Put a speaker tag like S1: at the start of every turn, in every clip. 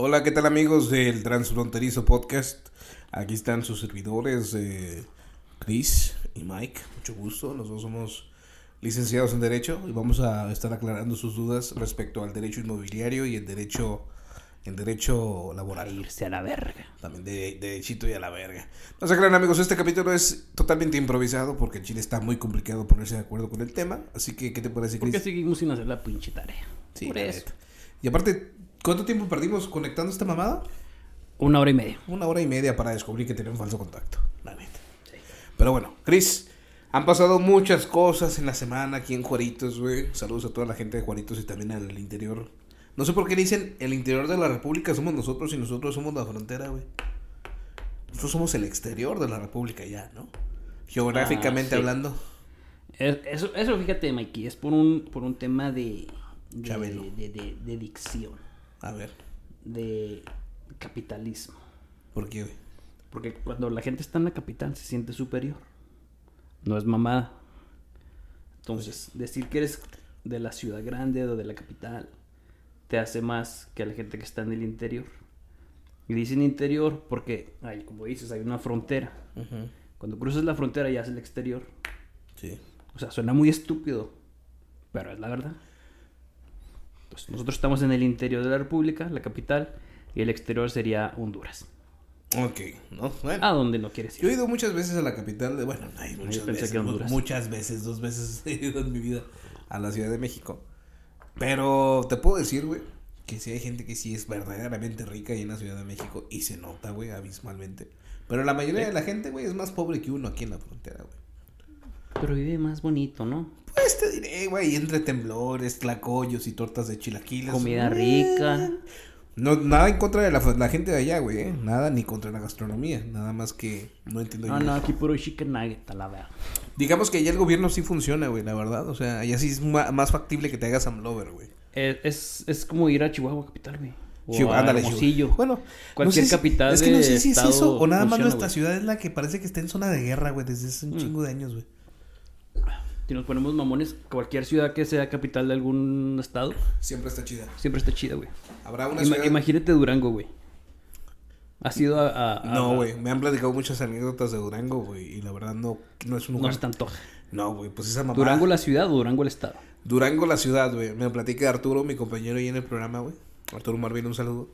S1: Hola, ¿qué tal amigos del Transfronterizo Podcast? Aquí están sus servidores, eh, Chris y Mike. Mucho gusto. Nosotros somos licenciados en Derecho y vamos a estar aclarando sus dudas respecto al derecho inmobiliario y el derecho, el derecho laboral.
S2: Irse a la verga.
S1: También de, derechito y a la verga. No se crean amigos, este capítulo es totalmente improvisado porque en Chile está muy complicado ponerse de acuerdo con el tema. Así que, ¿qué te parece,
S2: ¿Por
S1: Chris?
S2: qué seguimos sin hacer la pinche tarea?
S1: Sí,
S2: Por eso.
S1: Y aparte, ¿cuánto tiempo perdimos conectando esta mamada?
S2: Una hora y media.
S1: Una hora y media para descubrir que tenía un falso contacto, la neta. Pero bueno, Chris, han pasado muchas cosas en la semana aquí en Juaritos, güey. Saludos a toda la gente de Juaritos y también al interior. No sé por qué dicen el interior de la República somos nosotros y nosotros somos la frontera, güey. Nosotros somos el exterior de la República ya, ¿no? Geográficamente
S2: Ah, sí.
S1: hablando.
S2: Es- Eso, eso fíjate, Mikey, es por un, por un tema de, de, de- de dicción,
S1: A ver,
S2: de capitalismo.
S1: ¿por qué, güey?
S2: Porque cuando la gente está en la capital se siente superior. No es mamada. Entonces, decir que eres de la ciudad grande o de la capital te hace más que a la gente que está en el interior. Y dicen interior porque, ay, como dices, hay una frontera. Cuando cruzas la frontera ya es el exterior.
S1: Sí.
S2: O sea, suena muy estúpido, pero es la verdad. Nosotros estamos en el interior de la República, la capital, y el exterior sería Honduras.
S1: Ok, ¿no? Bueno.
S2: A donde no quieres ir.
S1: Yo he ido muchas veces a la capital de, bueno, no hay muchas veces, muchas veces, dos veces he ido en mi vida a la Ciudad de México. Pero te puedo decir, güey, que sí hay gente que sí es verdaderamente rica ahí en la Ciudad de México y se nota, güey, abismalmente. Pero la mayoría de la gente, güey, es más pobre que uno aquí en la frontera, güey.
S2: Pero vive más bonito, ¿no?
S1: Pues te diré, güey, entre temblores, tlacoyos y tortas de chilaquiles.
S2: Comida
S1: eh,
S2: rica.
S1: No, nada en contra de la, la gente de allá, güey, ¿eh? Nada ni contra la gastronomía. Nada más que no entiendo
S2: No,
S1: yo.
S2: no, aquí puro chicken nugget, a la verga.
S1: Digamos que allá el gobierno sí funciona, güey, la verdad. O sea, allá sí es más factible que te hagas amlover, güey.
S2: Es, es, es como ir a Chihuahua capital, güey. O
S1: Chihu-
S2: a
S1: ándale. Chihuahua. Bueno,
S2: Cualquier
S1: no sé si-
S2: capital
S1: Es que no sé si es eso o nada más nuestra ciudad es la que parece que está en zona de guerra, güey, desde hace un
S2: Mm.
S1: chingo de años, güey.
S2: Si nos ponemos mamones, cualquier ciudad que sea capital de algún estado,
S1: Siempre está chida.
S2: siempre está chida, güey.
S1: Habrá una
S2: Ima-
S1: ciudad...
S2: Imagínate Durango, güey. ¿Has ido a...? a- a-
S1: No, güey, me han platicado muchas anécdotas de Durango, güey, y la verdad no, no es un
S2: No
S1: lugar...
S2: se te antoja.
S1: No, güey, pues esa mamá...
S2: ¿Durango la ciudad o Durango el estado?
S1: Durango la ciudad, güey. Me platica Arturo, mi compañero ahí en el programa, güey. Arturo Marvin, un saludo.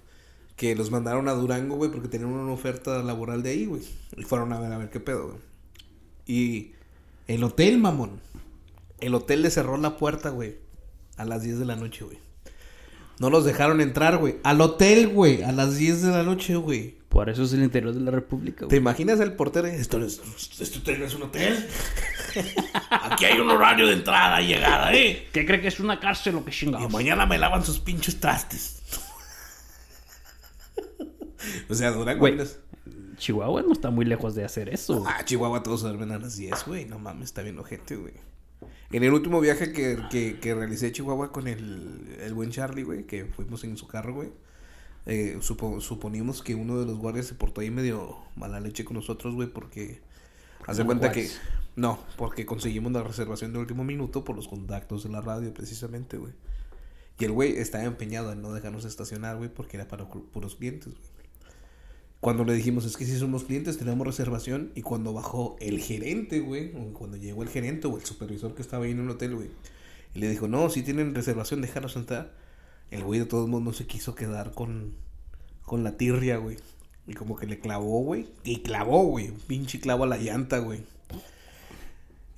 S1: Que los mandaron a Durango, güey, porque tenían una oferta laboral de ahí, güey. Y fueron a ver a ver qué pedo, güey. Y el hotel, mamón. El hotel le cerró la puerta, güey. A las 10 de la noche, güey. No los dejaron entrar, güey. Al hotel, güey. A las 10 de la noche, güey.
S2: Por eso es el interior de la república,
S1: ¿Te
S2: güey.
S1: imaginas el portero? Esto es, esto no es un hotel. Aquí hay un horario de entrada y llegada, ¿eh?
S2: ¿Qué cree que es una cárcel o qué
S1: Y
S2: chingados?
S1: mañana me lavan sus pinches trastes. o sea, Durango.
S2: Güey. Chihuahua no está muy lejos de hacer eso.
S1: Ah, Chihuahua todos duermen a las 10, güey. No mames, está bien gente, güey. En el último viaje que, que, que realicé a Chihuahua con el, el buen Charlie, güey, que fuimos en su carro, güey. eh, supo- suponimos que uno de los guardias se portó ahí medio mala leche con nosotros, güey, porque... Haz de cuenta que... No, porque conseguimos la reservación de último minuto por los contactos de la radio, precisamente, güey. Y el güey estaba empeñado en no dejarnos estacionar, güey, porque era para pu- puros clientes, güey. Cuando le dijimos, es que si somos clientes, tenemos reservación. Y cuando bajó el gerente, güey, o cuando llegó el gerente o el supervisor que estaba ahí en el hotel, güey, y le dijo, no, si tienen reservación, déjanos entrar. El güey de todos modos no se quiso quedar con, con la tirria, güey. Y como que le clavó, güey. Y clavó, güey. Un pinche clavo a la llanta, güey.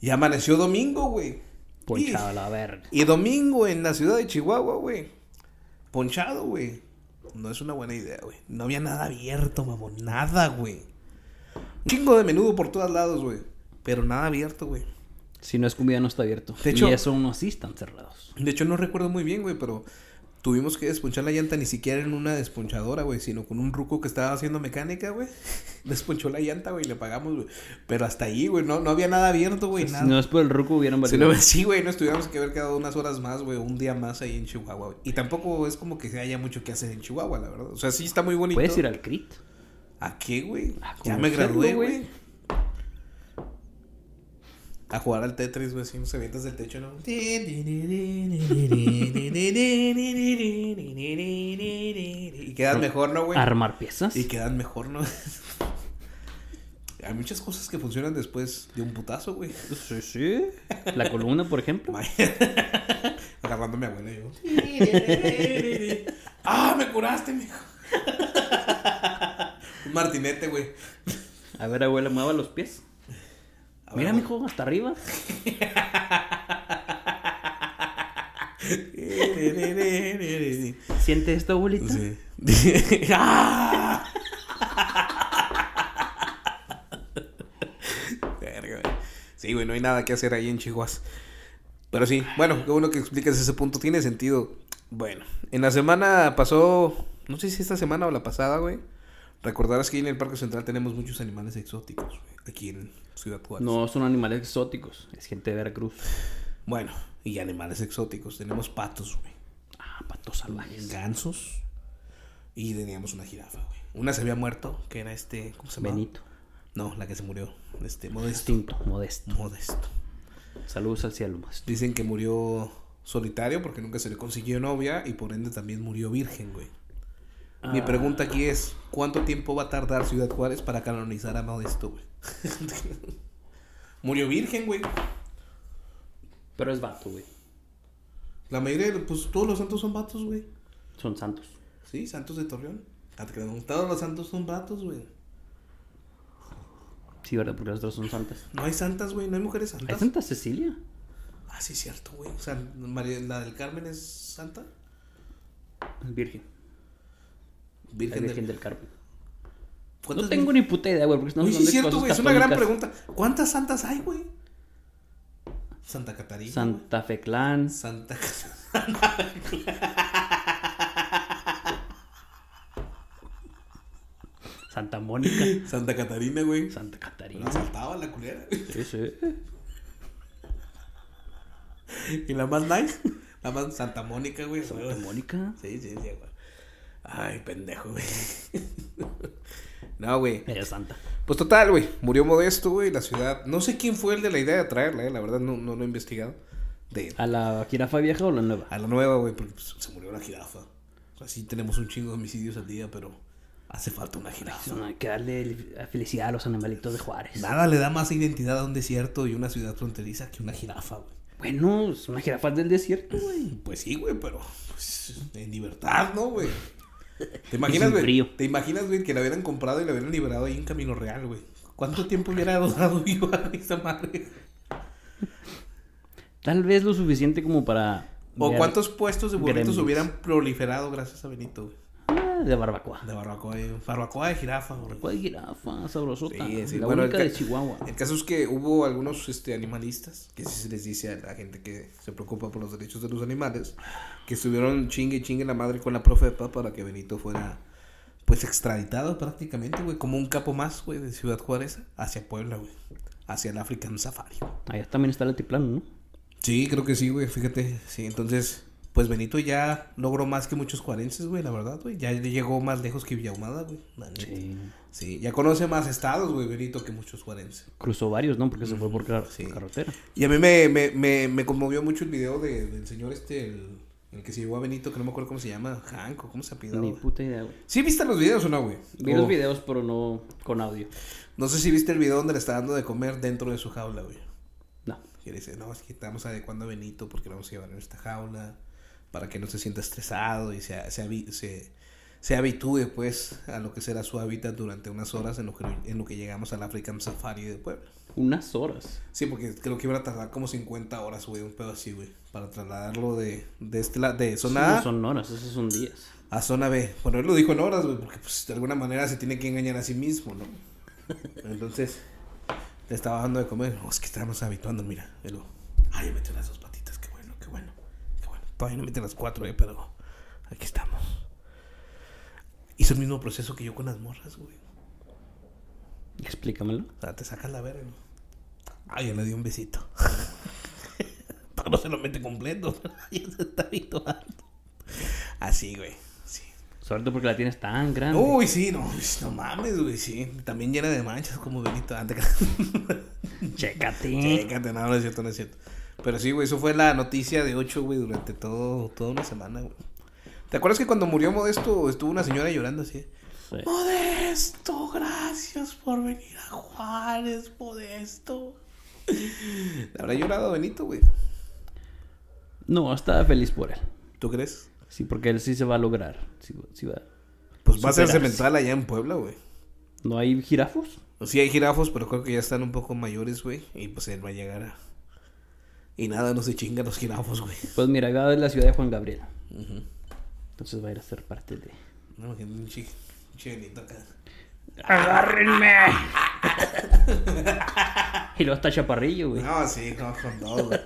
S1: Y amaneció domingo, güey.
S2: Ponchado a la verga.
S1: Y domingo en la ciudad de Chihuahua, güey. Ponchado, güey. No es una buena idea, güey. No había nada abierto, mamón. Nada, güey. Un chingo de menudo por todos lados, güey. Pero nada abierto, güey.
S2: Si no es comida, no está abierto.
S1: De hecho-
S2: y eso aún así están cerrados.
S1: De hecho, no recuerdo muy bien, güey, pero tuvimos que desponchar la llanta ni siquiera en una desponchadora, güey, sino con un ruco que estaba haciendo mecánica, güey. Desponchó la llanta, güey, y le pagamos, güey. Pero hasta ahí, güey, no, no había nada abierto, güey,
S2: si no es por el ruco, hubieran
S1: Si
S2: valido.
S1: no, sí, güey, nos tuviéramos que haber quedado unas horas más, güey, un día más ahí en Chihuahua, güey. Y tampoco es como que haya mucho que hacer en Chihuahua, la verdad. O sea, sí está muy bonito.
S2: Puedes ir al CRIT.
S1: ¿A qué, güey?
S2: A
S1: Ya me gradué,
S2: güey.
S1: A jugar al Tetris, güey, si no se avientas del techo, ¿no? Y quedan mejor, ¿no, güey?
S2: Armar piezas.
S1: Y quedan mejor, ¿no? Hay muchas cosas que funcionan después de un putazo, güey.
S2: Sí, sí. La columna, por ejemplo.
S1: Agarrando a mi abuela yo. ¡Ah, me curaste, mijo! Un martinete, güey.
S2: A ver, abuela, mueva los pies.
S1: Ver,
S2: Mira,
S1: güey.
S2: mijo, hasta arriba. Siente esto, abuelita.
S1: Sí. ¡Ah! Sí, güey, no hay nada que hacer ahí en Chihuahua. Pero sí, bueno, qué bueno que expliques ese punto. Tiene sentido. Bueno, en la semana pasó, no sé si esta semana o la pasada, güey. Recordarás que en el Parque Central tenemos muchos animales exóticos, güey, aquí en Ciudad Juárez.
S2: No son animales exóticos. Es gente de Veracruz.
S1: Bueno, y animales exóticos. Tenemos patos, güey.
S2: Ah, patos salvajes.
S1: Gansos. Y teníamos una jirafa, güey. Una se había muerto, que era este, ¿cómo se llama?
S2: Benito.
S1: No, la que se murió. Este, Modesto.
S2: Distinto, modesto.
S1: Modesto.
S2: Saludos al cielo, modesto.
S1: Dicen que murió solitario porque nunca se le consiguió novia y por ende también murió virgen, güey. Mi
S2: Ah.
S1: pregunta aquí es, ¿cuánto tiempo va a tardar Ciudad Juárez para canonizar a Modesto, güey? murió virgen, güey.
S2: Pero es vato, güey.
S1: La mayoría, de- pues todos los santos son vatos, güey.
S2: Son santos.
S1: Sí, santos de Torreón. Ah, Todos los santos son vatos, güey.
S2: Sí, ¿verdad? Porque las otras son santas.
S1: No hay santas, güey, no hay mujeres santas.
S2: ¿Hay Santa Cecilia?
S1: Ah, sí, cierto, güey. O sea, María, la del Carmen es santa.
S2: Es virgen. Es
S1: Virgen,
S2: virgen
S1: del...
S2: del Carmen.
S1: ¿Cuántas
S2: No tengo ni puta idea, güey, no
S1: sí,
S2: de
S1: cierto, güey. Es una gran pregunta. ¿Cuántas santas hay, güey? Santa Catarina.
S2: Santa Fe Clan.
S1: Santa
S2: Santa Mónica.
S1: Santa Catarina, güey.
S2: Santa Catarina.
S1: La saltaba la culera.
S2: Sí, sí.
S1: Y la más nice. La más Santa Mónica, güey.
S2: Santa Mónica.
S1: Sí, sí, sí, güey. Ay, pendejo, güey. No, güey.
S2: Ella santa.
S1: Pues total, güey. Murió Modesto, güey. La ciudad. No sé quién fue el de la idea de traerla, eh. La verdad, no, no lo he investigado. De
S2: ¿A la jirafa vieja o la nueva?
S1: a la nueva, güey. Porque pues, se murió la jirafa. O sea, sí tenemos un chingo de homicidios al día, pero hace falta una jirafa.
S2: No, hay que darle felicidad a los animalitos de Juárez.
S1: Nada le da más identidad a un desierto y una ciudad fronteriza que una jirafa, güey.
S2: Bueno, es una jirafa del desierto, güey.
S1: Pues sí, güey, pero pues, en libertad, ¿no, güey? ¿Te imaginas, güey? ¿Te imaginas, güey, que la hubieran comprado y la hubieran liberado ahí en Camino Real, güey? ¿Cuánto tiempo hubiera durado viva esa madre?
S2: Tal vez lo suficiente como para.
S1: ¿O cuántos puestos de burritos hubieran proliferado gracias a Benito, güey?
S2: Ah, de barbacoa.
S1: De barbacoa, eh, barbacoa de jirafa, güey.
S2: Barbacoa de jirafa, sabrosota.
S1: Sí, sí,
S2: La
S1: bueno,
S2: única de Chihuahua.
S1: El caso es que hubo algunos este, animalistas, que sí se les dice a la gente que se preocupa por los derechos de los animales, que estuvieron chingue y chingue la madre con la profepa para que Benito fuera, pues, extraditado prácticamente, güey, como un capo más, güey, de Ciudad Juárez hacia Puebla, güey, hacia el African Safari.
S2: Allá también está el altiplano, ¿no?
S1: Sí, creo que sí, güey, fíjate, sí, entonces, pues Benito ya logró más que muchos juarenses, güey, la verdad, güey, ya llegó más lejos que Villahumada, güey.
S2: Sí.
S1: Sí, ya conoce más estados, güey, Benito, que muchos juarenses.
S2: Cruzó varios, ¿no? Porque se fue por car-
S1: Sí.
S2: carretera.
S1: Y a mí me, me, me, me conmovió mucho el video de, del señor este, el, el que se llevó a Benito, que no me acuerdo cómo se llama, Hank, o cómo se apellida.
S2: Ni puta idea, güey.
S1: ¿Sí viste los videos o no, güey?
S2: Vi los videos, pero no con audio.
S1: No sé si viste el video donde le está dando de comer dentro de su jaula, güey.
S2: No.
S1: Que dice, no, es que estamos adecuando a Benito porque lo vamos a llevar en esta jaula para que no se sienta estresado y se, se, se, se habitúe, pues, a lo que será su hábitat durante unas horas en lo que, en lo que llegamos al African Safari de Puebla.
S2: Unas horas.
S1: Sí, porque creo que iban a tardar como 50 horas, güey, un pedo así, güey, para trasladarlo de, de, este, la- de zona
S2: no
S1: A
S2: son horas, esos son días.
S1: a zona B. Bueno, él lo dijo en horas, güey, porque pues de alguna manera se tiene que engañar a sí mismo, ¿no? Entonces, le estaba dando de comer. No, es que estamos habituando, mira. Luego, ay, mete las dos patitas, qué bueno, qué bueno, qué bueno. Todavía no mete las cuatro, eh, pero aquí estamos. Hizo el mismo proceso que yo con las morras, güey.
S2: Explícamelo.
S1: O sea, te sacas la verga. Ay, ya le di un besito. Pero no se lo mete completo. ya se está habituando. Así, güey. Sí.
S2: Sobre todo porque la tienes tan grande.
S1: Uy, sí, no, no mames, güey, sí. También llena de manchas como Benito. Antes.
S2: Chécate.
S1: Chécate, no, no es cierto, no es cierto. Pero sí, güey, eso fue la noticia de 8, güey, durante todo, toda una semana, güey. ¿Te acuerdas que cuando murió Modesto estuvo una señora llorando así?
S2: Sí.
S1: Modesto, gracias por venir a Juárez, Modesto. Habrá llorado Benito, güey.
S2: No, estaba feliz por él.
S1: ¿Tú crees?
S2: Sí, porque él sí se va a lograr. Sí, sí va.
S1: Pues va a ser cemental allá en Puebla, güey.
S2: ¿No hay jirafos?
S1: Sí hay jirafos, pero creo que ya están un poco mayores, güey. Y pues él va a llegar a... Y nada, no se chingan los jirafos, güey.
S2: Pues mira, acá es la ciudad de Juan Gabriel. Entonces va a ir a ser parte de.
S1: No, que un acá.
S2: ¡Agárrenme! y luego está Chaparrillo, güey.
S1: No, sí, no, con todo, güey.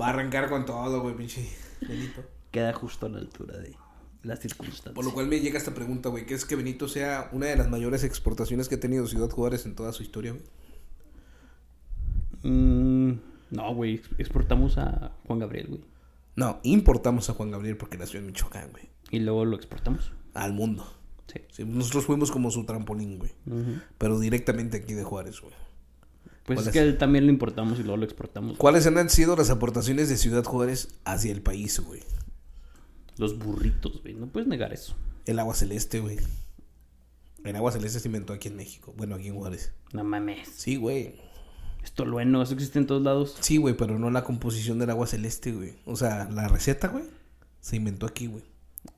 S1: Va a arrancar con todo, güey, pinche Benito.
S2: Queda justo a la altura de las circunstancias.
S1: Por lo cual me llega esta pregunta, güey. ¿Qué es que Benito sea una de las mayores exportaciones que ha tenido Ciudad Juárez en toda su historia, güey?
S2: Mm, no, güey. ex- Exportamos a Juan Gabriel, güey.
S1: No, importamos a Juan Gabriel porque nació en Michoacán, güey.
S2: Y luego lo exportamos.
S1: Al mundo.
S2: Sí.
S1: Sí, nosotros fuimos como su trampolín, güey. Pero directamente aquí de Juárez, güey.
S2: Pues
S1: ¿Cuál
S2: es
S1: es?
S2: que él también lo importamos y luego lo exportamos.
S1: ¿Cuáles han sido las aportaciones de Ciudad Juárez hacia el país, güey?
S2: Los burritos, güey. No puedes negar eso.
S1: El agua celeste, güey. El agua celeste se inventó aquí en México. Bueno, aquí en Juárez.
S2: No mames.
S1: Sí, güey.
S2: Esto bueno, eso existe en todos lados.
S1: Sí, güey, pero no la composición del agua celeste, güey. O sea, la receta, güey, se inventó aquí, güey.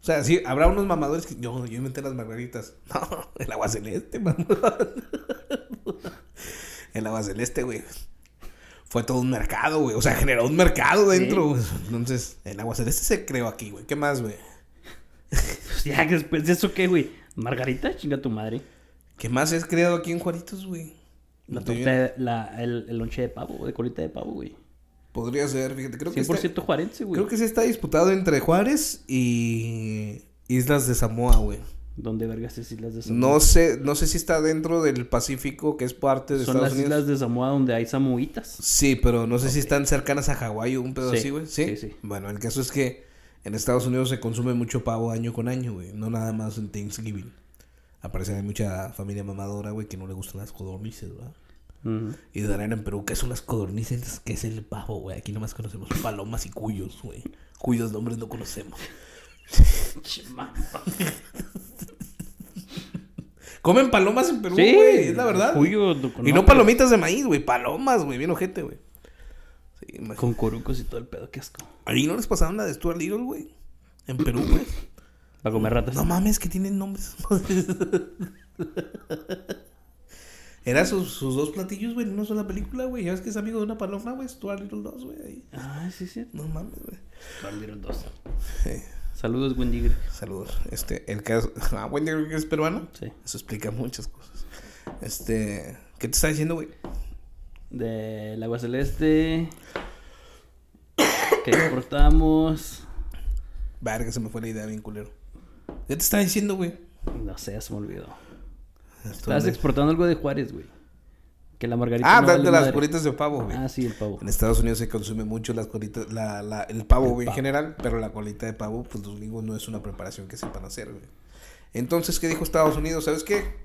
S1: O sea, sí, habrá unos mamadores que yo, yo inventé las margaritas. No, el agua celeste, mamá. El agua celeste, güey. Fue todo un mercado, güey. O sea, generó un mercado dentro. Entonces, el agua celeste se creó aquí, güey. ¿Qué más, güey?
S2: Pues ya, después de eso, ¿qué, güey? Margarita, chinga tu madre.
S1: ¿Qué más es creado aquí en Juaritos, güey?
S2: La torta, de- la, el, el lonche de pavo, de colita de pavo, güey.
S1: Podría ser, fíjate. Creo que,
S2: 100%
S1: está,
S2: juarense, güey.
S1: creo que sí está disputado entre Juárez y Islas de Samoa, güey.
S2: ¿Dónde vergas es Islas de Samoa?
S1: No sé, no sé si está dentro del Pacífico, que es parte de
S2: Son
S1: Estados
S2: las
S1: Unidos.
S2: Islas de Samoa donde hay samoitas.
S1: Sí, pero no sé si están cercanas a Hawái o un pedo
S2: Sí,
S1: así, güey. ¿Sí?
S2: sí, sí.
S1: Bueno, el caso es que en Estados Unidos se consume mucho pavo año con año, güey. No nada más en Thanksgiving. Aparece hay mucha familia mamadora, güey, que no le gustan las codornices, ¿verdad?
S2: Ujú.
S1: Y darán en Perú, ¿qué son las codornices? ¿Qué es el pavo, güey? Aquí nomás conocemos palomas y cuyos, güey. Cuyos nombres no conocemos. Comen palomas en Perú,
S2: Sí,
S1: güey, es la verdad.
S2: Cuyo, no
S1: Y no palomitas de maíz, güey, palomas, güey, bien ojete, güey. Sí.
S2: Con corucos y todo el pedo, qué asco.
S1: Ahí no les pasaron la de Stuart Little, güey. En Perú, güey.
S2: Para comer ratas.
S1: No mames, que tienen nombres. Eran sus, sus dos platillos, güey, en una sola película, güey. Ya ves que es amigo de una paloma, güey. Stuart Little 2, güey.
S2: Ah, sí, sí.
S1: No mames, güey.
S2: Salieron dos.
S1: Sí.
S2: Saludos, Wendy.
S1: Saludos. Este, el caso. Ah, que es peruano.
S2: Sí.
S1: Eso explica muchas cosas. Este. ¿Qué te está diciendo, güey?
S2: Del agua celeste. Que exportamos.
S1: Verga, se me fue la idea bien culero. ¿Qué te está diciendo, güey?
S2: No sé, se me olvidó. Estabas exportando algo de Juárez, güey. Que la margarita.
S1: Ah,
S2: no vale
S1: de las
S2: madre.
S1: colitas de pavo, güey.
S2: Ah, sí, el pavo.
S1: En Estados Unidos se consume mucho las colitas, la, la, el pavo, güey, en general, pero la colita de pavo, pues los gringos no es una preparación que sepan hacer, güey. Entonces, ¿qué dijo Estados Unidos? ¿Sabes qué?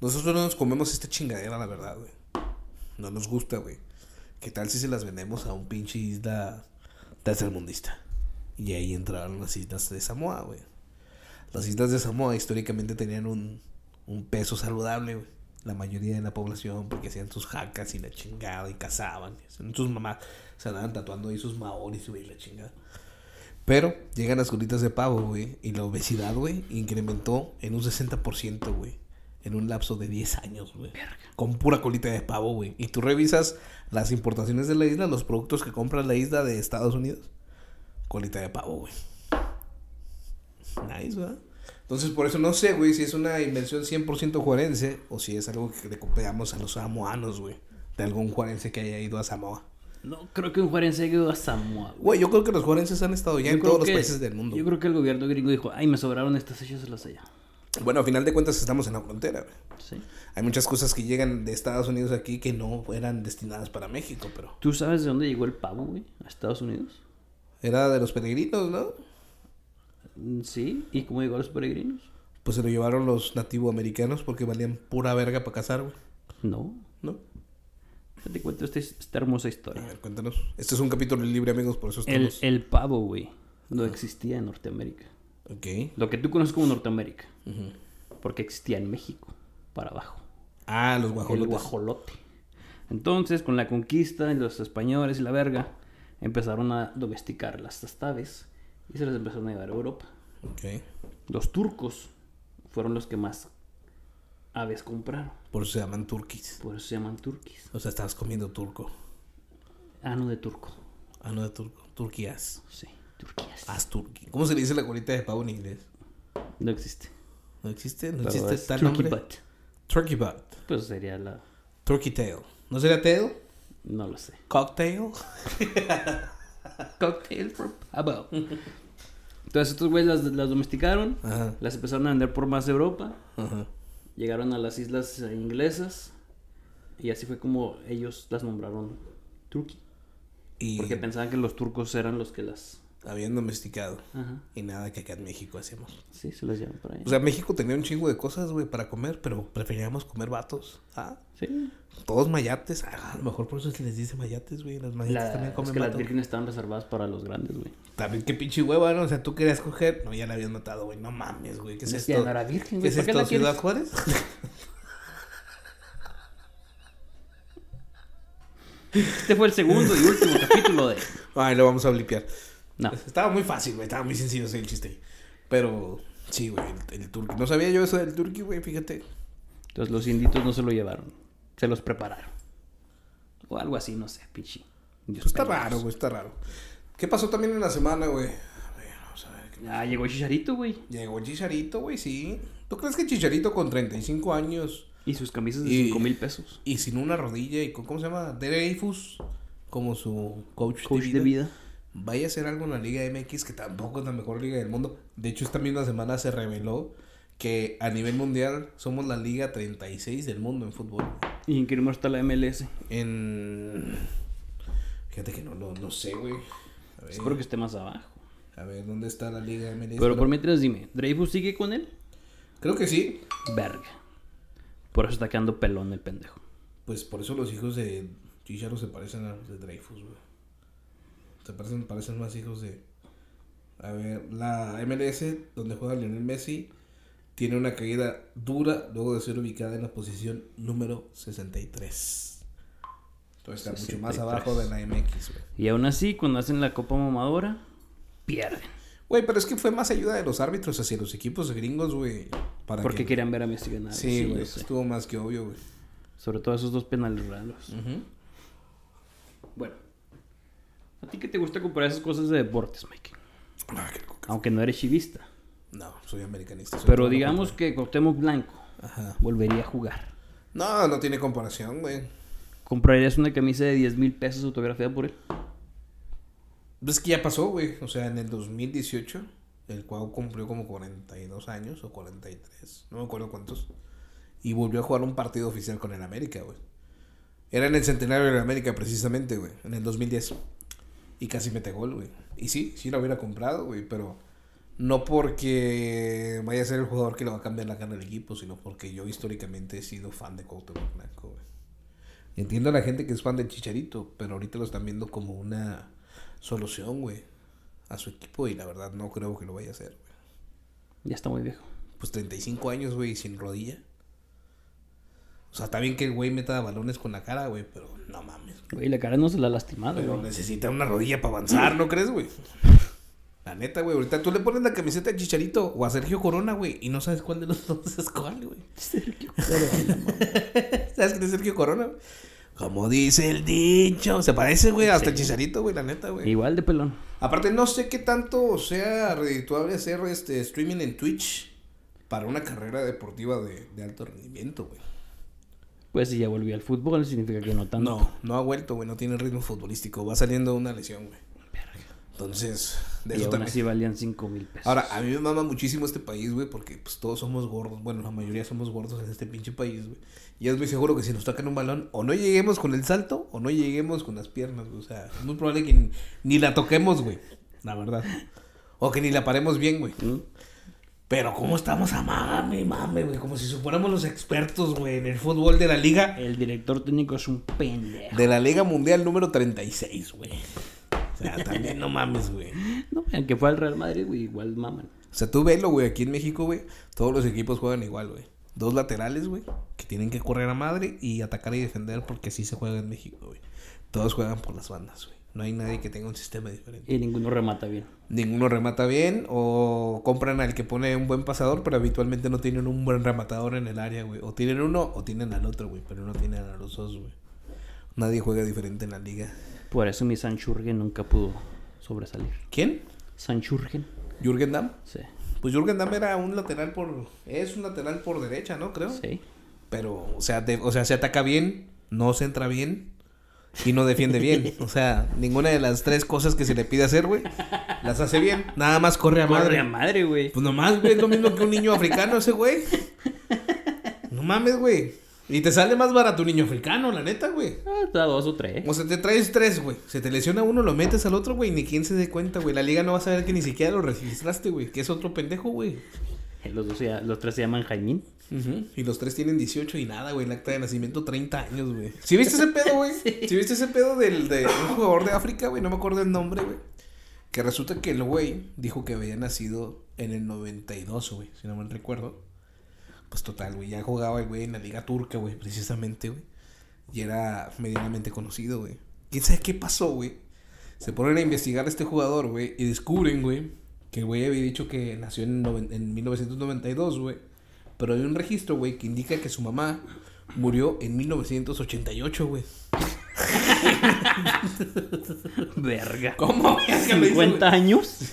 S1: Nosotros no nos comemos esta chingadera, la verdad, güey. No nos gusta, güey. ¿Qué tal si se las vendemos a un pinche isla tercermundista? Y ahí entraron las islas de Samoa, güey. Las islas de Samoa históricamente tenían un, un peso saludable, güey. La mayoría de la población, porque hacían sus jacas y la chingada y cazaban. Sus mamás se andaban tatuando ahí sus maoris, güey, y la chingada. Pero llegan las colitas de pavo, güey, y la obesidad, güey, incrementó en un 60%, güey. En un lapso de 10 años, güey. Con pura colita de pavo, güey. Y tú revisas las importaciones de la isla, los productos que compra la isla de Estados Unidos. Colita de pavo, güey. Nice, ¿verdad? Entonces, por eso no sé, güey, si es una invención 100% juarense o si es algo que le copiamos a los samoanos, güey. De algún juarense que haya ido a Samoa.
S2: No, creo que un juarense haya ido a Samoa, güey.
S1: Güey, yo creo que los juarenses han estado ya
S2: Yo
S1: en todos los países del mundo.
S2: Yo creo que el gobierno gringo dijo, ay, me sobraron estas, échaselas allá.
S1: Bueno, a final de cuentas estamos en la frontera, güey.
S2: Sí.
S1: Hay muchas cosas que llegan de Estados Unidos aquí que no eran destinadas para México, pero
S2: ¿Tú sabes de dónde llegó el pavo, güey? ¿A Estados Unidos?
S1: era de los peregrinos, ¿no?
S2: Mm, Sí, ¿y cómo llegó a los peregrinos?
S1: Pues se lo llevaron los nativoamericanos porque valían pura verga para cazar, güey.
S2: No.
S1: ¿No?
S2: Ya te cuento esta, esta hermosa
S1: A
S2: historia.
S1: ver, cuéntanos. Este es un capítulo libre, amigos, por eso
S2: El,
S1: estamos...
S2: el pavo, güey, no existía en Norteamérica.
S1: Ok.
S2: Lo que tú conoces como Norteamérica. Porque existía en México, para abajo.
S1: Ah, los
S2: El
S1: guajolotes.
S2: guajolote. Entonces, con la conquista y los españoles y la verga, empezaron a domesticar las aves y se las empezaron a llevar a Europa.
S1: Ok.
S2: Los turcos fueron los que más aves compraron.
S1: Por eso se llaman turquis.
S2: Por eso se llaman turquis.
S1: O sea, estabas comiendo turco.
S2: Ano de turco.
S1: Ah, no de turco. Turquías.
S2: Sí, turquías.
S1: As turkey. ¿Cómo se le dice la colita de pavo en inglés?
S2: No existe.
S1: ¿No existe? ¿No
S2: Pero
S1: existe tal
S2: turkey
S1: nombre?
S2: butt.
S1: Turkey butt.
S2: Pues sería la...
S1: Turkey tail. ¿No sería tail?
S2: No lo sé.
S1: Cocktail.
S2: Cocktail for pavo. Entonces estos güeyes las, las domesticaron.
S1: Ajá.
S2: Las empezaron a vender por más Europa.
S1: Ajá.
S2: Llegaron a las islas eh, inglesas. Y así fue como ellos las nombraron Turkey.
S1: Y
S2: Porque pensaban que los turcos eran los que las...
S1: habían domesticado.
S2: Ajá.
S1: Y nada que acá en México hacemos.
S2: Sí, se las llevan por ahí.
S1: O sea, México tenía un chingo de cosas, güey, para comer, pero preferíamos comer vatos. Ah,
S2: sí.
S1: todos mayates. Ah, a lo mejor por eso se les dice mayates, güey. Las mayates
S2: La-
S1: también
S2: es
S1: comen
S2: que las vírgenes estaban reservadas para los grandes, güey.
S1: También qué pinche hueva, ¿no? O sea, tú querías coger. No, ya la habías matado, güey. No mames, güey. ¿Qué es
S2: Ya
S1: esto?
S2: no era virgen,
S1: ¿Qué es
S2: ¿Para qué
S1: esto? ¿Ciudad Juárez?
S2: Este fue el segundo y último capítulo de...
S1: Ay, lo vamos a blipear.
S2: No.
S1: Estaba muy fácil, güey. Estaba muy sencillo ese el chiste. Pero, sí, güey. El, el turqui. No sabía yo eso del turqui, güey. Fíjate.
S2: Entonces los inditos no se lo llevaron. Se los prepararon. O algo así, no sé. Dios
S1: Pues está raro, güey. Está raro. ¿Qué pasó también en la semana, güey? A ver, vamos a ver. ¿qué-
S2: Ah, llegó Chicharito, güey.
S1: Llegó Chicharito, güey, sí. ¿Tú crees que Chicharito con 35 años
S2: Y sus camisas de
S1: Y-
S2: 5 mil pesos.
S1: y sin una rodilla y con, ¿cómo se llama? Dreyfus como su coach,
S2: Coach
S1: de, vida. Vaya a hacer algo en la Liga MX que tampoco es la mejor liga del mundo. De hecho, esta misma semana se reveló que a nivel mundial somos la liga 36 del mundo en fútbol.
S2: ¿Y en qué número está la MLS?
S1: En... Fíjate que no, no, no sé, güey. Ver,
S2: Espero que esté más abajo.
S1: a ver, ¿dónde está la liga MLS?
S2: Pero por mientras dime, ¿Dreyfus sigue con él?
S1: Creo que sí.
S2: Verga. Por eso está quedando pelón el pendejo.
S1: Pues por eso los hijos de Chicharo se parecen a los de Dreyfus, güey. Se parecen, parecen más hijos de... A ver, la MLS, donde juega Lionel Messi, tiene una caída dura luego de ser ubicada en la posición número 63. Entonces está mucho más
S2: 63.
S1: abajo de la MX, güey.
S2: Y aún así, cuando hacen la Copa Mamadora, pierden.
S1: Güey, pero es que fue más ayuda de los árbitros hacia los equipos gringos, güey.
S2: Porque
S1: que...
S2: querían ver a Messi ganar.
S1: Sí, güey, estuvo más que obvio, güey.
S2: Sobre todo esos dos penales raros. Bueno. ¿A ti qué te gusta comprar esas cosas de deportes, Mike?
S1: Ah, qué coca.
S2: Aunque no eres chivista.
S1: No, soy americanista. soy
S2: Pero digamos que Cuauhtémoc Blanco
S1: Ajá.
S2: volvería a jugar.
S1: No, no tiene comparación, güey.
S2: ¿Comprarías una camisa de 10 mil pesos autografiada por él?
S1: Pues que ya pasó, güey. O sea, en el 2018, el Cuau cumplió como 42 años o 43, no me acuerdo cuántos. Y volvió a jugar un partido oficial con el América, güey. Era en el centenario del América, precisamente, güey, en el 2010. Y casi mete gol, güey. Y sí, sí lo hubiera comprado, güey, pero no porque vaya a ser el jugador que le va a cambiar la cara al equipo, sino porque yo históricamente he sido fan de Cuauhtémoc Blanco, güey. Entiendo a la gente que es fan del Chicharito, pero ahorita lo están viendo como una solución, güey, a su equipo y la verdad no creo que lo vaya a hacer, güey.
S2: Ya está muy viejo.
S1: Pues 35 años, güey, sin rodilla. O sea, está bien que el güey meta balones con la cara, güey, pero no mames.
S2: Güey, la cara no se la ha lastimado,
S1: Pero
S2: güey.
S1: necesita una rodilla para avanzar, ¿no crees, güey? La neta, güey, ahorita tú le pones la camiseta a Chicharito o a Sergio Corona, güey, y no sabes cuál de los dos es cuál, güey. ¿Sabes quién es Sergio Corona? Como dice el dicho, se parece, güey, hasta el Chicharito, güey, la neta, güey.
S2: Igual de pelón.
S1: Aparte, no sé qué tanto sea redituable hacer este streaming en Twitch para una carrera deportiva de, de alto rendimiento, güey.
S2: Pues si ya volvió al fútbol, significa que no tanto.
S1: No, no ha vuelto, güey, no tiene ritmo futbolístico, va saliendo una lesión, güey. Entonces, de
S2: y
S1: eso
S2: aún
S1: también.
S2: así valían 5 mil pesos.
S1: Ahora, a mí me mama muchísimo este país, güey, porque pues todos somos gordos. Bueno, la mayoría somos gordos en este pinche país, güey. Y es muy seguro que si nos tocan un balón, o no lleguemos con el salto, o no lleguemos con las piernas, güey. O sea, es muy probable que ni, ni la toquemos, güey. La verdad. O que ni la paremos bien, güey.
S2: ¿Mm?
S1: Pero cómo estamos a mame, mame, güey. Como si fuéramos los expertos, güey, en el fútbol de la liga.
S2: El director técnico es un pendejo.
S1: De la Liga Mundial número 36, güey. O sea, también no mames, güey.
S2: No, aunque fue al Real Madrid, güey, igual maman.
S1: O sea, tú velo, güey, aquí en México, güey, todos los equipos juegan igual, güey. Dos laterales, güey, que tienen que correr a madre y atacar y defender porque así se juega en México, güey. Todos juegan por las bandas, güey. No hay nadie que tenga un sistema diferente.
S2: Y ninguno remata bien.
S1: Ninguno remata bien o compran al que pone un buen pasador, pero habitualmente no tienen un buen rematador en el área, güey. O tienen uno o tienen al otro, güey, pero no tienen a los dos, güey. Nadie juega diferente en la liga.
S2: Por eso mi Sanchurgen nunca pudo sobresalir.
S1: ¿Quién?
S2: Sanchurgen,
S1: ¿Jürgen Damm?
S2: sí.
S1: Pues Jürgen Damm era un lateral por... Es un lateral por derecha, ¿no? Creo.
S2: Sí.
S1: Pero, o sea, de- o sea, se ataca bien, no se entra bien y no defiende bien. O sea, ninguna de las tres cosas que se le pide hacer, güey, las hace bien. Nada más corre a
S2: Madre
S1: madre.
S2: a madre, güey.
S1: Pues nomás, güey, es lo mismo que un niño africano ese güey. No mames, güey. Y te sale más barato un niño africano, la neta, güey.
S2: Ah, da dos o tres.
S1: O sea, te traes tres, güey. Se te lesiona uno, lo metes al otro, güey. Ni quien se dé cuenta, güey. La liga no va a saber que ni siquiera lo registraste, güey. Que es otro pendejo, güey.
S2: Los, dos se- los tres se llaman Jaimín.
S1: Y los tres tienen 18 y nada, güey. El acta de nacimiento 30 años, güey. ¿Sí viste ese pedo, güey? ¿Sí. viste ese pedo del, de un jugador de África, güey? No me acuerdo el nombre, güey. Que resulta que el güey dijo que había nacido en el 92, güey. Si no mal recuerdo. Pues total, güey. Ya jugaba el güey en la liga turca, güey. Precisamente, güey. Y era medianamente conocido, güey. ¿Quién sabe qué pasó, güey? Se ponen a investigar a este jugador, güey. Y descubren, güey. Que el güey había dicho que nació en, en 1992, güey. Pero hay un registro, güey, que indica que su mamá murió en 1988, güey.
S2: Verga.
S1: ¿Cómo? verga lo hizo,
S2: 50 años.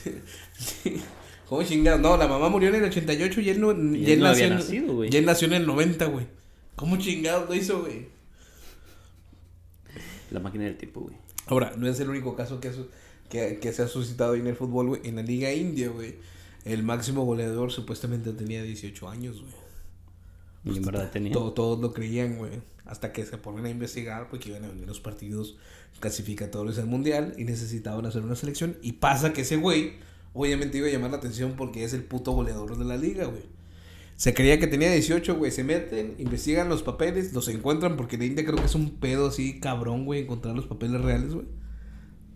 S1: ¿Cómo chingado? No, la mamá murió en el 88 y él no,
S2: Y
S1: él
S2: él no
S1: nació,
S2: había nacido, güey.
S1: y él nació en el 90, güey. ¿Cómo chingado lo hizo, güey?
S2: La máquina del tiempo, güey.
S1: Ahora, no es el único caso que, su- que, que se ha suscitado ahí en el fútbol, güey. En la Liga India, güey. El máximo goleador supuestamente tenía 18 años, güey.
S2: Y en verdad tenía.
S1: Todo- todos lo creían, güey. Hasta que se ponen a investigar porque iban a venir los partidos clasificatorios al mundial y necesitaban hacer una selección. Y pasa que ese güey, obviamente iba a llamar la atención porque es el puto goleador de la liga, güey. Se creía que tenía 18, güey. Se meten, investigan los papeles, los encuentran porque en la India creo que es un pedo así cabrón, güey, encontrar los papeles reales, güey.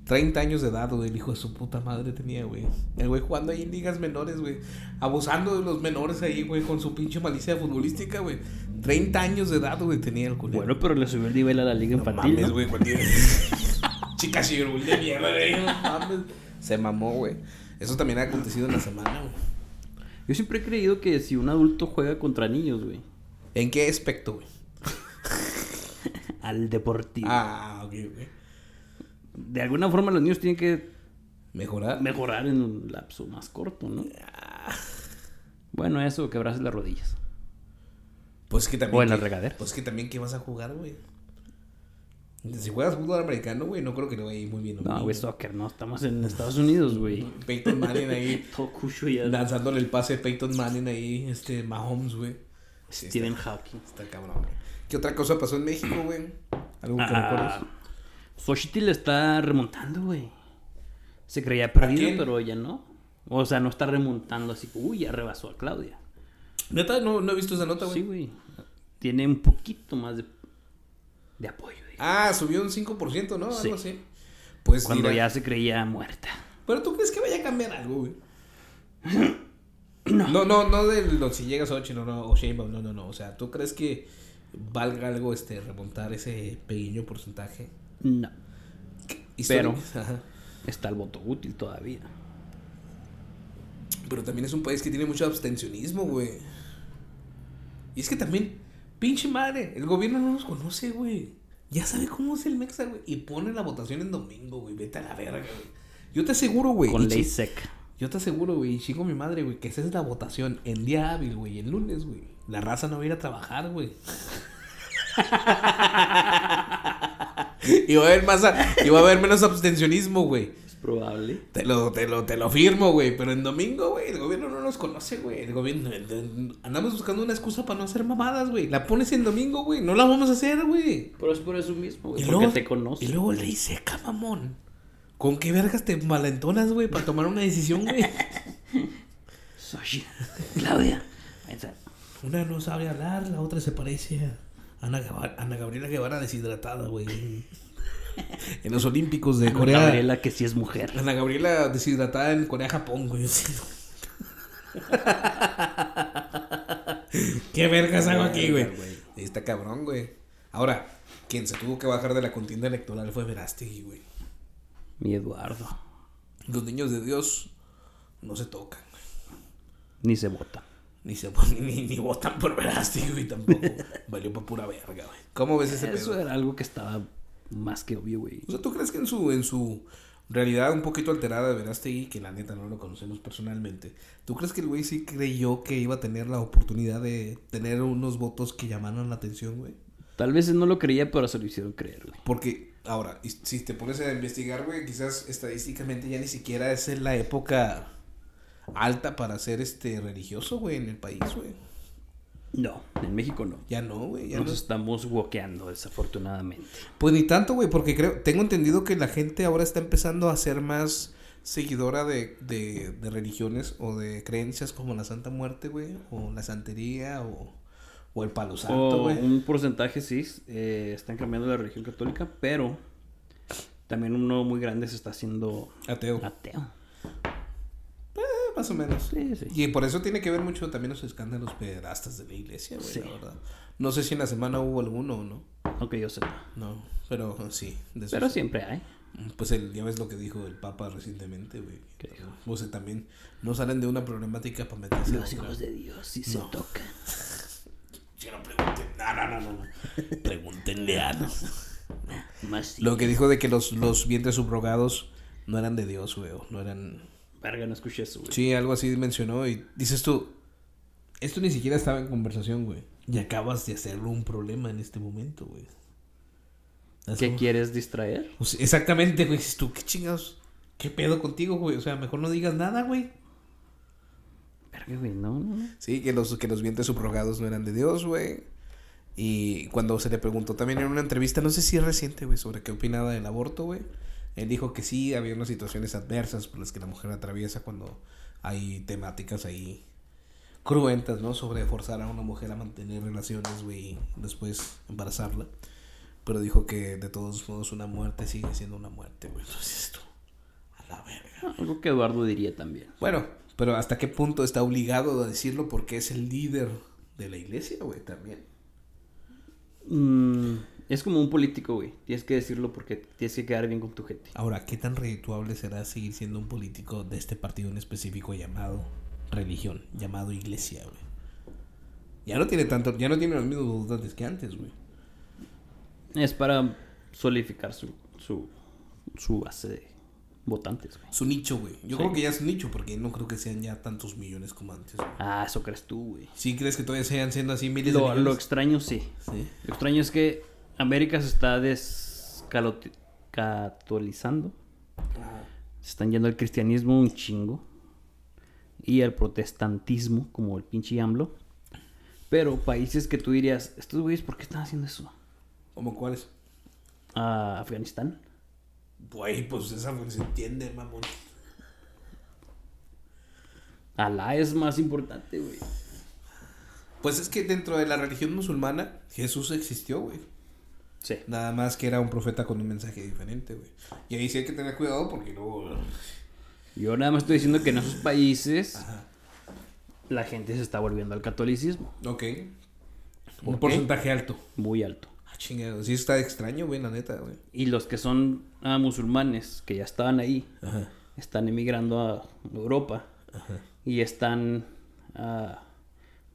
S1: 30 años de edad, güey, el hijo de su puta madre tenía, güey. El güey jugando ahí en ligas menores, güey. Abusando de los menores ahí, güey, con su pinche malicia futbolística, güey. 30 años de edad, güey, tenía el culero.
S2: Bueno, pero le subió el nivel a la liga
S1: no
S2: infantil.
S1: mames,
S2: ¿no?
S1: güey, cualquier... Chica chirul de mierda, güey. No mames. Se mamó, güey. Eso también ha acontecido en la semana, güey.
S2: Yo siempre he creído que si un adulto juega contra niños, güey.
S1: ¿En qué aspecto, güey?
S2: Al deportivo.
S1: Ah, ok, güey.
S2: De alguna forma los niños tienen que
S1: ¿Mejorar?
S2: mejorar en un lapso más corto, ¿no? Bueno, eso, quebrarse las rodillas.
S1: Pues que también...
S2: O en las
S1: que-
S2: regaderas.
S1: Pues que también, ¿qué vas a jugar, güey? Si juegas fútbol americano, güey, no creo que le vaya a ir muy bien.
S2: No, güey, soccer, no. Estamos en Estados Unidos, güey.
S1: Peyton Manning ahí,
S2: ya.
S1: lanzándole el pase a Peyton Manning ahí, este, Mahomes, güey. Está,
S2: Hawking.
S1: está cabrón, güey. ¿Qué otra cosa pasó en México, güey? ¿Algo que
S2: Ah,
S1: recuerdes?
S2: Xochitl está remontando, güey. Se creía perdido, pero ya no. O sea, no está remontando así, uy, ya rebasó a Claudia.
S1: Neta, no, no he visto esa nota, güey.
S2: Sí, güey. Tiene un poquito más de, de apoyo. digamos.
S1: Ah, subió un 5%, ¿no?
S2: Sí.
S1: Algo así. Pues
S2: Cuando
S1: mira.
S2: ya se creía muerta.
S1: Pero tú crees que vaya a cambiar algo, güey. No. No, no, no de lo, si llegas a 8, no, no, o Sheinbaum, no, no, no. O sea, ¿tú crees que valga algo este remontar ese pequeño porcentaje?
S2: No. Pero-. Está el voto útil todavía.
S1: Pero también es un país que tiene mucho abstencionismo, güey. Y es que también, pinche madre, el gobierno no nos conoce, güey. Ya sabe cómo es el Mexa, güey. Y pone la votación en domingo, güey. Vete a la verga, güey. Yo te aseguro, güey.
S2: Con ley seca.
S1: Yo te aseguro, güey, y chico mi madre, güey, que esa es la votación en día hábil, güey, el lunes, güey. La raza no va a ir a trabajar, güey. y va a haber más, a- y va a haber menos abstencionismo, güey.
S2: Es probable.
S1: Te lo, te lo, te lo firmo, güey. Pero en domingo, güey, el gobierno no nos conoce, güey. El gobierno. Andamos buscando una excusa para no hacer mamadas, güey. La pones en domingo, güey. No la vamos a hacer, güey.
S2: Pero es por eso mismo, güey. Porque
S1: luego-
S2: te conoce.
S1: Y luego ley seca, mamón. ¿Con qué vergas te malentonas, güey, para tomar una decisión, güey?
S2: Soy Claudia.
S1: Una no sabe hablar, la otra se parece a Ana, Ana Gabriela Guevara deshidratada, güey. En los Olímpicos de Corea.
S2: Ana Gabriela que sí es mujer.
S1: Ana Gabriela deshidratada en Corea-Japón, güey. ¿Qué vergas hago aquí, güey? Está cabrón, güey. Ahora, quien se tuvo que bajar de la contienda electoral fue Verástegui, güey.
S2: Mi Eduardo.
S1: Los niños de Dios no se tocan, güey.
S2: Ni se votan.
S1: Ni, se, ni, ni votan por Verástegui, güey, tampoco. Valió para pura verga, güey. ¿Cómo ves ese
S2: Eso era algo que estaba más que obvio, güey.
S1: O sea, ¿tú crees que en su, en su realidad un poquito alterada de Verástegui, que la neta no lo conocemos personalmente, ¿tú crees que el güey sí creyó que iba a tener la oportunidad de tener unos votos que llamaran la atención, güey?
S2: Tal vez no lo creía, pero se lo hicieron creer, güey.
S1: Porque, ahora, si te pones a investigar, güey, quizás estadísticamente ya ni siquiera es en la época alta para ser este religioso, güey, en el país, güey.
S2: No, en México no.
S1: Ya no, güey.
S2: Ya Nos estamos wokeando, desafortunadamente.
S1: Pues ni tanto, güey, porque creo, tengo entendido que la gente ahora está empezando a ser más seguidora de, de, de religiones o de creencias como la Santa Muerte, güey, o la santería, o, o el palo santo, güey.
S2: Un porcentaje sí, eh, están cambiando la religión católica, pero también uno muy grande se está haciendo
S1: ateo.
S2: Ateo
S1: más o menos. Sí, sí. Y por eso tiene que ver mucho también los escándalos pederastas de la iglesia, güey, la verdad. No sé si en la semana hubo alguno o no.
S2: Aunque yo sepa.
S1: No, pero sí.
S2: pero siempre hay.
S1: Pues el, ya ves lo que dijo el Papa recientemente, güey. O sea, también no salen de una problemática para meterse
S2: Los hijos de Dios sí se tocan.
S1: Yo no pregunten. No, no, no, no. Pregúntenle a los. Lo que dijo de que los, los vientres subrogados no eran de Dios, güey. No eran
S2: Verga, no escuché eso, güey.
S1: Sí, algo así mencionó y dices tú, esto ni siquiera estaba en conversación, güey. Y acabas de hacerlo un problema en este momento, güey.
S2: ¿Qué quieres distraer?
S1: exactamente, güey. Dices tú, qué chingados, qué pedo contigo, güey. O sea, mejor no digas nada, güey.
S2: Verga, güey, no, no.
S1: Sí, que los, que los vientres subrogados no eran de Dios, güey. Y cuando se le preguntó también en una entrevista, no sé si es reciente, güey, sobre qué opinaba del aborto, güey. Él dijo que sí, había unas situaciones adversas por las que la mujer atraviesa cuando hay temáticas ahí cruentas, ¿no? Sobre forzar a una mujer a mantener relaciones, güey, y después embarazarla. Pero dijo que de todos modos una muerte sigue siendo una muerte, güey. Entonces esto, a la verga.
S2: Algo que Eduardo diría también.
S1: Bueno, pero ¿hasta qué punto está obligado a decirlo? Porque es el líder de la iglesia, güey, también.
S2: Mmm es como un político, güey. Tienes que decirlo porque tienes que quedar bien con tu gente.
S1: Ahora, ¿qué tan redituable será seguir siendo un político de este partido en específico llamado religión, llamado iglesia, güey? Ya no tiene tanto, ya no tiene los mismos votantes que antes, güey.
S2: Es para solidificar su, su, su base de votantes, güey.
S1: Su nicho, güey. Yo creo que ya es un nicho porque no creo que sean ya tantos millones como antes.
S2: Ah, eso crees tú, güey.
S1: ¿Sí crees que todavía sean siendo así miles
S2: de
S1: millones?
S2: Lo extraño, sí. sí. Lo extraño es que América se está descatolizando. Se están yendo al cristianismo un chingo. Y al protestantismo, como el pinche AMLO. Pero países que tú dirías, estos güeyes, ¿por qué están haciendo eso?
S1: ¿Cómo cuáles?
S2: A Afganistán.
S1: Güey, pues esa se entiende, mamón.
S2: Alá es más importante, güey.
S1: Pues es que dentro de la religión musulmana, Jesús existió, güey.
S2: Sí.
S1: Nada más que era un profeta con un mensaje diferente, güey. Y ahí sí hay que tener cuidado porque luego...
S2: Yo nada más estoy diciendo que en esos países la gente se está volviendo al catolicismo.
S1: Ok. Un porcentaje alto.
S2: Muy alto.
S1: Ah, chingado. Sí está extraño, güey, la neta, güey.
S2: Y los que son ah, musulmanes, que ya estaban ahí, están emigrando a Europa. Y están, ah,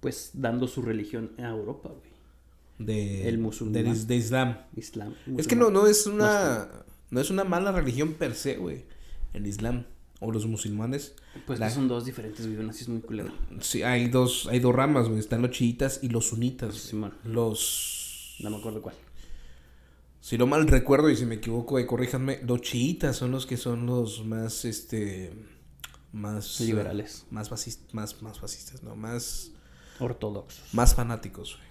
S2: pues, dando su religión a Europa, güey
S1: de,
S2: el musulmán.
S1: de, Islam.
S2: Islam
S1: Es que no, no es una no es una mala religión per se, güey. El Islam o los musulmanes.
S2: Pues son dos diferentes, güey. Así es muy culero.
S1: Sí, hay dos, hay dos ramas, güey. Están los chiitas y los sunitas. los.
S2: No me acuerdo cuál.
S1: Si lo mal recuerdo y si me equivoco, eh, corríjanme. Los chiitas son los que son los más, este. Más.
S2: Liberales.
S1: más, más, más fascistas, ¿no? Más.
S2: Ortodoxos.
S1: Más fanáticos, güey.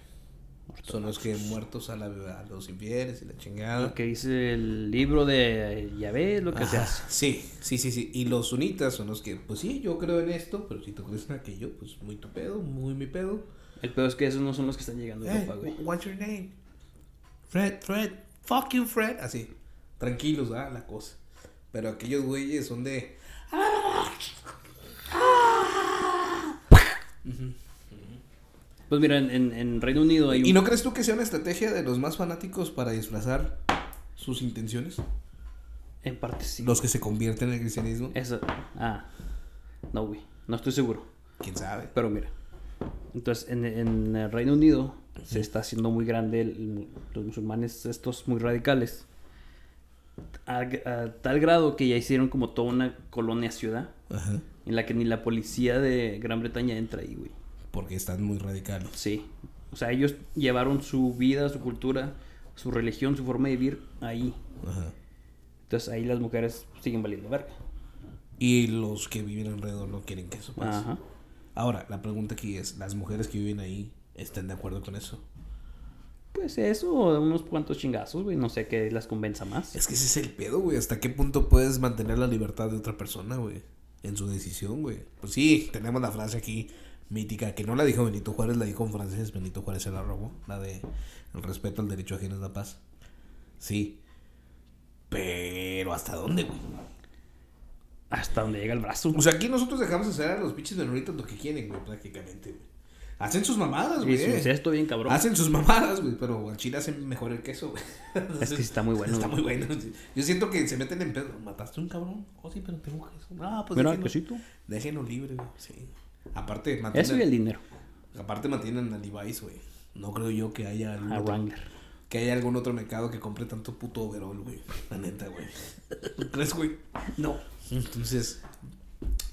S1: Son los que muertos a, la, a los infieles y la chingada.
S2: Lo que dice el libro de Yahvé es lo que se
S1: Ajá,
S2: hace.
S1: Sí, sí, sí, sí. Y los sunitas son los que, pues sí, yo creo en esto, pero si tú crees en aquello, pues muy tu pedo, muy mi pedo.
S2: El peor es que esos no son los que están llegando a Europa, güey.
S1: what's your name? Fred, Fred, fuck you, Fred. Así, tranquilos, ah, la cosa. Pero aquellos güeyes son de.
S2: Pues mira, en, en- en Reino Unido hay un...
S1: ¿Y no crees tú que sea una estrategia de los más fanáticos para disfrazar sus intenciones?
S2: En parte sí.
S1: Los que se convierten en el cristianismo.
S2: Eso... Ah. No, güey. No estoy seguro.
S1: ¿Quién sabe?
S2: Pero mira. Entonces, en, en el Reino Unido se está haciendo muy grande el- los musulmanes estos muy radicales. A, a tal grado que ya hicieron como toda una colonia ciudad
S1: Ajá.
S2: en la que ni la policía de Gran Bretaña entra ahí, güey.
S1: Porque están muy radicales.
S2: Sí. O sea, ellos llevaron su vida, su cultura, su religión, su forma de vivir ahí.
S1: Ajá.
S2: Entonces ahí las mujeres siguen valiendo verga.
S1: Y los que viven alrededor no quieren que eso pase.
S2: Ajá.
S1: Ahora, la pregunta aquí es, ¿las mujeres que viven ahí están de acuerdo con eso?
S2: Pues eso, unos cuantos chingazos, güey. No sé qué las convenza más.
S1: Es que ese es el pedo, güey. ¿Hasta qué punto puedes mantener la libertad de otra persona, güey? En su decisión, güey. Pues sí, tenemos la frase aquí mítica, que no la dijo Benito Juárez, la dijo en francés, Benito Juárez se la robó. La de el respeto al derecho ajeno es la paz. Sí. Pero ¿hasta dónde, güey?
S2: Hasta donde llega el brazo.
S1: O sea, aquí nosotros dejamos hacer a los pinches menoritos lo que quieren, güey, prácticamente, güey. Hacen sus mamadas, güey.
S2: su incesto bien cabrón.
S1: Hacen sus mamadas, güey, pero al chile hacen mejor el queso, güey.
S2: Es que sí está muy bueno,
S1: Está
S2: güey.
S1: muy bueno. sí. Yo siento que se meten en pedo. ¿Mataste a un cabrón? Oh, sí, pero tengo queso. No, pues
S2: Mira,
S1: déjenlo,
S2: quesito.
S1: déjenlo libre, güey. Sí. Aparte,
S2: Eso y el dinero.
S1: aparte mantienen a Levi's, güey. No creo yo que haya algún
S2: A
S1: otro,
S2: Wrangler.
S1: que haya algún otro mercado que compre tanto puto overol, güey. La neta, güey. ¿Tú crees, güey?
S2: No.
S1: Entonces,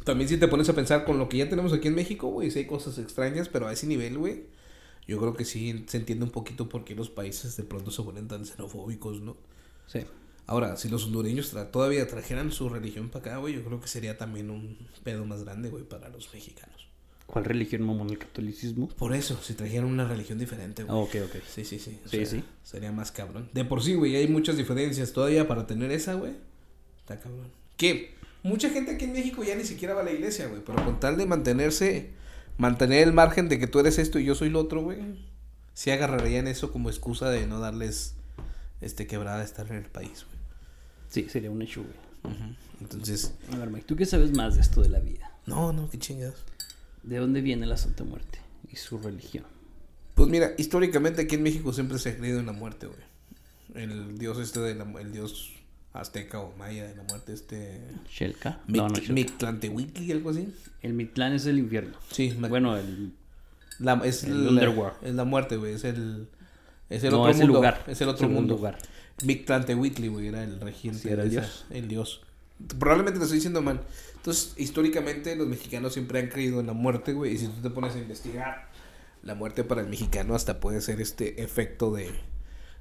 S1: también si te pones a pensar con lo que ya tenemos aquí en México, güey, sí hay cosas extrañas, pero a ese nivel, güey, yo creo que sí se entiende un poquito por qué los países de pronto se vuelven tan xenofóbicos, ¿no?
S2: Sí.
S1: Ahora, si los hondureños tra- todavía trajeran su religión para acá, güey, yo creo que sería también un pedo más grande, güey, para los mexicanos.
S2: ¿Cuál religión mamón? ¿El catolicismo?
S1: Por eso, si trajeran una religión diferente,
S2: Ah,
S1: güey.
S2: ok, ok.
S1: Sí, sí, sí. o
S2: Sí,
S1: sea,
S2: sí.
S1: Sería más cabrón. De por sí, güey, hay muchas diferencias todavía para tener esa, güey. Está cabrón. Que mucha gente aquí en México ya ni siquiera va a la iglesia, güey. Pero con tal de mantenerse, mantener el margen de que tú eres esto y yo soy lo otro, güey. Sí agarrarían eso como excusa de no darles, este, quebrada de estar en el país, güey.
S2: Sí, sería un hecho, güey.
S1: Entonces,
S2: A ver, Mike, ¿tú qué sabes más de esto de la vida?
S1: no, no, qué chingados.
S2: ¿De dónde viene la Santa Muerte y su religión?
S1: Pues mira, históricamente aquí en México siempre se ha creído en la muerte, güey. El dios este de la, el dios azteca o maya de la muerte, este...
S2: ¿Shelka?
S1: Mic-
S2: No, no, Shelka.
S1: Algo así.
S2: El Mitlán es el infierno.
S1: Sí,
S2: Bueno, el...
S1: la, es
S2: el
S1: la. Es la muerte, güey. Es el, es el
S2: no,
S1: otro
S2: es
S1: mundo.
S2: el lugar.
S1: Es el otro
S2: Segundo
S1: mundo.
S2: lugar.
S1: Mictlantehuitli, güey, era el regente.
S2: Sí, era el
S1: esa-
S2: dios.
S1: El dios. Probablemente lo estoy diciendo mal. Entonces, históricamente los mexicanos siempre han creído en la muerte, güey. Y si tú te pones a investigar, la muerte para el mexicano hasta puede ser este efecto de,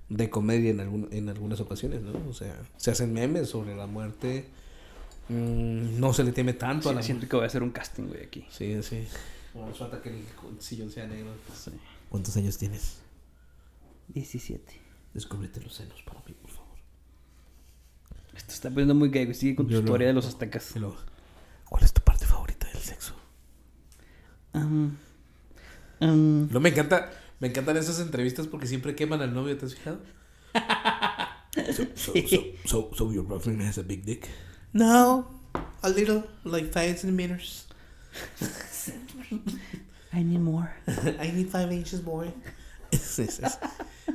S1: de comedia en, algún, en algunas ocasiones, ¿no? O sea, se hacen memes sobre la muerte. Mm, no se le teme tanto a
S2: Sí,
S1: la
S2: siento que voy a hacer un casting, güey, aquí.
S1: Sí, sí. No nos falta que el sillón sea negro.
S2: Sí.
S1: ¿Cuántos años tienes?
S2: 17.
S1: Descúbrete los senos para mí, por favor.
S2: Esto está poniendo muy gay, güey. Sigue con tu
S1: Yo
S2: historia de los aztecas.
S1: Luego, ¿Cuál es tu parte favorita del sexo?
S2: Um, um,
S1: No me encanta, me encantan esas entrevistas porque siempre queman al novio, ¿te has fijado? so, so, so, so, so your boyfriend has a big dick? No, a little, like five centimeters.
S2: I need more.
S1: I need five inches more. is, this,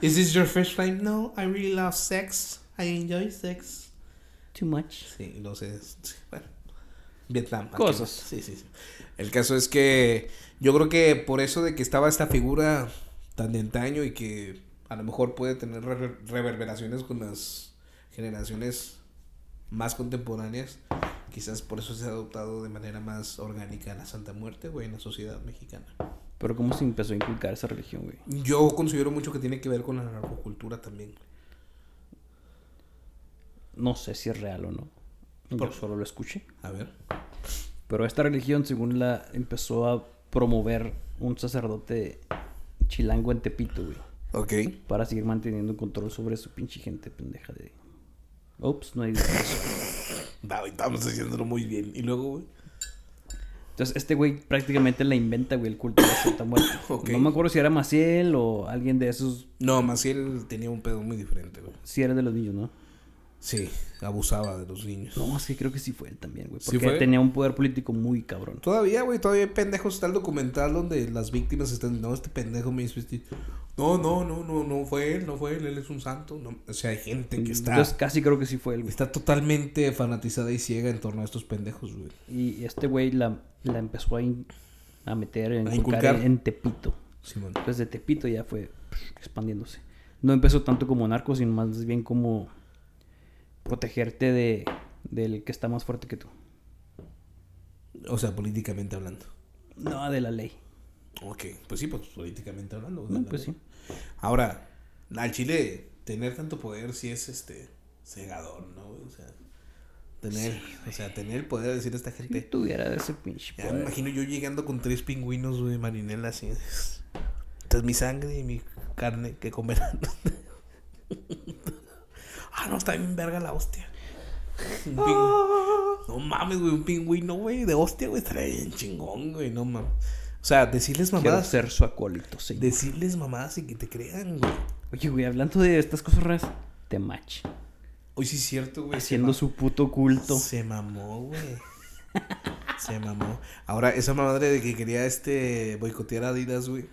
S1: is this your first time? No, I really love sex. I enjoy sex.
S2: Too much.
S1: Sí, no sé. sí, Bueno, Vietnam.
S2: Cosas.
S1: Sí, sí, sí. El caso es que yo creo que por eso de que estaba esta figura tan de antaño y que a lo mejor puede tener re- reverberaciones con las generaciones más contemporáneas, quizás por eso se ha adoptado de manera más orgánica la Santa Muerte, güey, en la sociedad mexicana.
S2: Pero ¿cómo se empezó a inculcar esa religión, güey?
S1: Yo considero mucho que tiene que ver con la narcocultura también.
S2: No sé si es real o no. Yo
S1: Por-
S2: solo lo escuché.
S1: A ver.
S2: Pero esta religión, según la empezó a promover un sacerdote chilango en Tepito, güey.
S1: Ok.
S2: para seguir manteniendo control sobre su pinche gente pendeja de... Ups, no hay.
S1: No, estamos haciéndolo muy bien. Y luego, güey.
S2: Entonces, este güey prácticamente la inventa, güey, el culto de la Santa Muerte.
S1: Ok.
S2: No me acuerdo si era Maciel o alguien de esos.
S1: No, Maciel tenía un pedo muy diferente, güey.
S2: Si era de los niños, ¿no?
S1: Sí, abusaba de los niños.
S2: No, que creo que sí fue él también, güey.
S1: ¿Sí
S2: Porque
S1: fue?
S2: tenía un poder político muy cabrón.
S1: Todavía, güey, todavía hay pendejos. Está el documental donde las víctimas están. No, este pendejo me hizo No, no, no, no, no fue él, no fue él, él es un santo. No, o sea, hay gente que está.
S2: Entonces, casi creo que sí fue él, güey.
S1: Está totalmente fanatizada y ciega en torno a estos pendejos, güey.
S2: Y este güey la, la empezó a, in- a meter, a
S1: A
S2: inculcar en, en Tepito.
S1: Simón.
S2: Entonces, de Tepito ya fue expandiéndose. No empezó tanto como narco, sino más bien como protegerte de, del que está más fuerte que tú.
S1: O sea, políticamente hablando.
S2: No, de la ley.
S1: Ok, pues sí, pues políticamente hablando.
S2: No, pues sí.
S1: Ahora, al Chile, tener tanto poder sí es este cegador, ¿no? O sea, tener, o sea, tener el poder de decir a esta
S2: Si
S1: gente.
S2: tuviera ese pinche
S1: Ya me
S2: poder.
S1: imagino yo llegando con tres pingüinos, güey, marinela así. Esta es mi sangre y mi carne que comerán. ah, no, está bien verga la hostia. Un pingü- No mames, güey, un pingüino, güey, de hostia, güey, estaría bien chingón, güey, no mames. O sea, decirles
S2: Quiero
S1: mamadas.
S2: ser su acólito, señor.
S1: Decirles mamadas y que te crean, güey.
S2: Oye, güey, hablando de estas cosas raras, Temach.
S1: Hoy sí es cierto, güey.
S2: Haciendo su puto culto.
S1: Se mamó, güey. Se mamó. Ahora, esa madre de que quería este boicotear a Adidas, güey.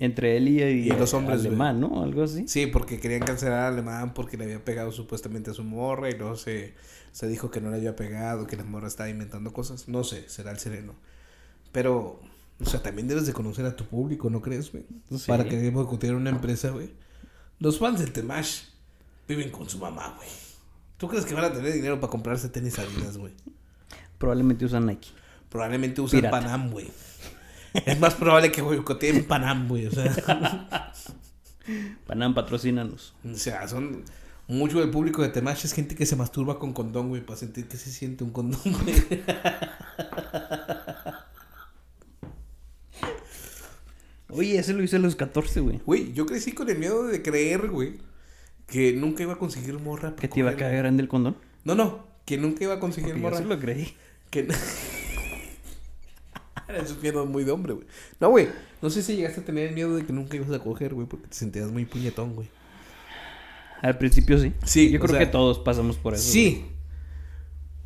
S2: Entre él y,
S1: Y los hombres,
S2: alemán, ¿no? Algo así.
S1: Sí, porque querían cancelar al alemán porque le había pegado supuestamente a su morra y luego se, se dijo que no le había pegado, que la morra estaba inventando cosas. No sé, será el sereno. Pero, o sea, también debes de conocer a tu público, ¿no crees, güey?
S2: Sí.
S1: Para que boicotear una empresa, güey. Los fans del Temash viven con su mamá, güey. ¿Tú crees que van a tener dinero para comprarse tenis Adidas, güey?
S2: Probablemente usan Nike.
S1: Probablemente usan
S2: Pirata.
S1: Panam, güey. Es más probable que boicoteen Panam, güey. O sea,
S2: Panam, patrocínanos.
S1: o sea, son... Mucho del público de Temash es gente que se masturba con condón, güey, para sentir que se siente un condón, güey.
S2: Oye, ese lo hice a los 14, güey.
S1: Güey, yo crecí con el miedo de creer, güey, que nunca iba a conseguir morra.
S2: ¿Que te iba a caer grande el condón?
S1: No, no, que nunca iba a conseguir
S2: Porque yo
S1: morra.
S2: sí lo creí.
S1: Que... Eso es miedo muy de hombre, güey. No, güey, no sé si llegaste a tener el miedo de que nunca ibas a coger, güey, porque te sentías muy puñetón, güey.
S2: Al principio sí.
S1: Sí,
S2: Yo creo
S1: sea,
S2: que todos pasamos por eso.
S1: Sí.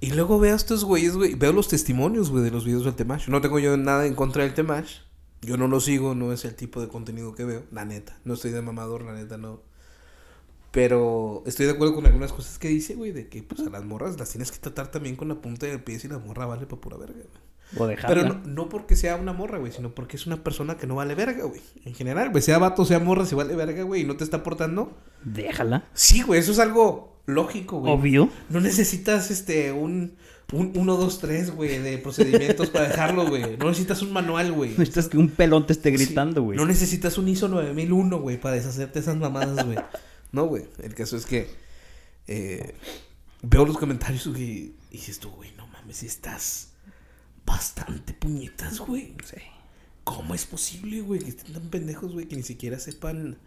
S1: Y luego veo a estos güeyes, güey. Veo los testimonios, güey, de los videos del Temash. No tengo yo nada en contra del Temash. Yo no lo sigo, no es el tipo de contenido que veo. La neta. No estoy de mamador, la neta, no. Pero estoy de acuerdo con algunas cosas que dice, güey, de que pues a las morras las tienes que tratar también con la punta del pie si la morra vale para pura verga, güey.
S2: Güey. O dejarla.
S1: Pero no, no porque sea una morra, güey, sino porque es una persona que no vale verga, güey. En general, güey, sea vato, sea morra, si vale verga, güey, y no te está aportando.
S2: Déjala.
S1: Sí, güey, eso es algo lógico, güey.
S2: Obvio.
S1: No necesitas este un un 1 2 3, güey, de procedimientos para dejarlo, güey. No necesitas un manual, güey.
S2: Necesitas que un pelón te esté gritando,
S1: Sí.
S2: güey.
S1: No necesitas un ISO 9001, güey, para deshacerte esas mamadas, güey. No, güey. El caso es que eh, veo los comentarios, güey, y dices tú, güey, no mames, si estás bastante puñetas, güey.
S2: Sí.
S1: ¿Cómo es posible, güey, que estén tan pendejos, güey, que ni siquiera sepan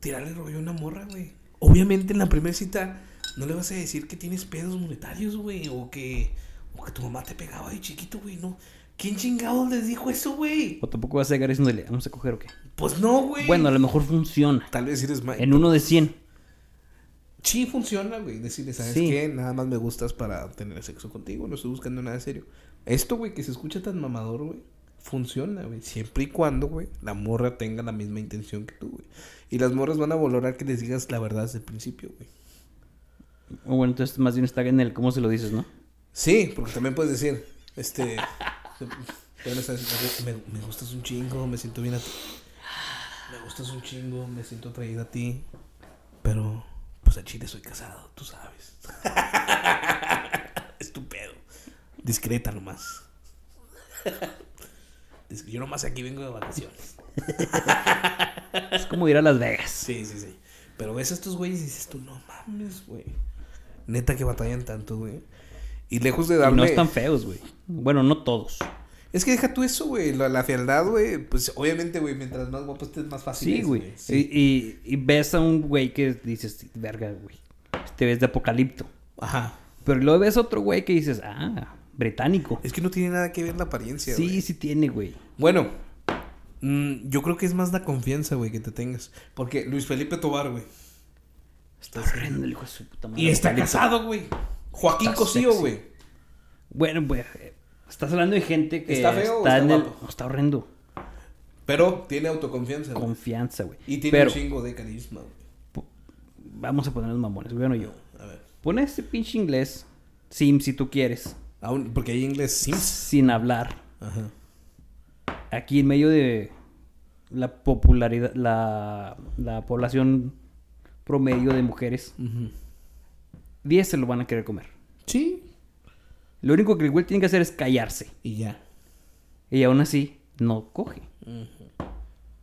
S1: tirarle rollo a una morra, güey? Obviamente en la primera cita no le vas a decir que tienes pedos monetarios, güey, o que, o que tu mamá te pegaba de chiquito, güey, no. ¿Quién chingados les dijo eso, güey?
S2: O tampoco vas a llegar diciéndole, vamos a coger o qué.
S1: Pues no, güey.
S2: Bueno, a lo mejor funciona.
S1: tal vez eres más.
S2: En uno de 100.
S1: Sí, funciona, güey. Decirle, ¿sabes
S2: Sí.
S1: qué? Nada más me gustas para tener sexo contigo. No estoy buscando nada serio. Esto, güey, que se escucha tan mamador, güey. Funciona, güey. Siempre y cuando, güey, la morra tenga la misma intención que tú, güey. Y las morras van a valorar que les digas la verdad desde el principio, güey.
S2: O bueno, entonces más bien está en el cómo se lo dices, ¿no?
S1: Sí, porque también puedes decir, este. me, me gustas un chingo, me siento bien a ti. Me gustas un chingo, me siento atraída a ti. Pero, pues a Chile soy casado, tú sabes. Discreta nomás. Yo nomás aquí vengo de vacaciones.
S2: Es como ir a Las Vegas.
S1: Sí, sí, sí. Pero ves a estos güeyes y dices tú, no mames, güey. Neta que batallan tanto, güey. Y lejos de
S2: Y
S1: darme.
S2: no están feos, güey. Bueno, no todos.
S1: Es que deja tú eso, güey. La, la fealdad, güey. Pues obviamente, güey, mientras más guapo estés, más fácil.
S2: Sí, güey.
S1: Sí.
S2: Y, y, y ves a un güey que dices, verga, güey. Te ves de apocalipto.
S1: Ajá.
S2: Pero luego ves otro güey que dices, ah, británico.
S1: Es que no tiene nada que ver la apariencia,
S2: Sí,
S1: güey.
S2: sí tiene, güey.
S1: Bueno, mm, yo creo que es más la confianza, güey, que te tengas. Porque Luis Felipe Tobar, güey.
S2: Está horrendo el hijo de su puta madre.
S1: Y está casado, güey. Joaquín
S2: Está
S1: Cosío,
S2: sexy.
S1: güey.
S2: Bueno, pues, eh, estás hablando de gente que
S1: ¿Está feo o
S2: está en el...
S1: guapo?
S2: no, está horrendo.
S1: Pero tiene autoconfianza, güey.
S2: Confianza, güey.
S1: Y tiene
S2: Pero,
S1: un chingo de carisma, güey.
S2: vamos a ponernos mamones, bueno yo.
S1: A ver.
S2: Pon este pinche inglés, sim, si tú quieres,
S1: Aún, porque hay inglés Sims.
S2: sin hablar.
S1: Ajá.
S2: aquí en medio de la popularidad, la, la población promedio de mujeres, 10 se lo van a querer comer.
S1: Sí.
S2: Lo único que el güey tiene que hacer es callarse.
S1: Y ya.
S2: Y aún así, no coge.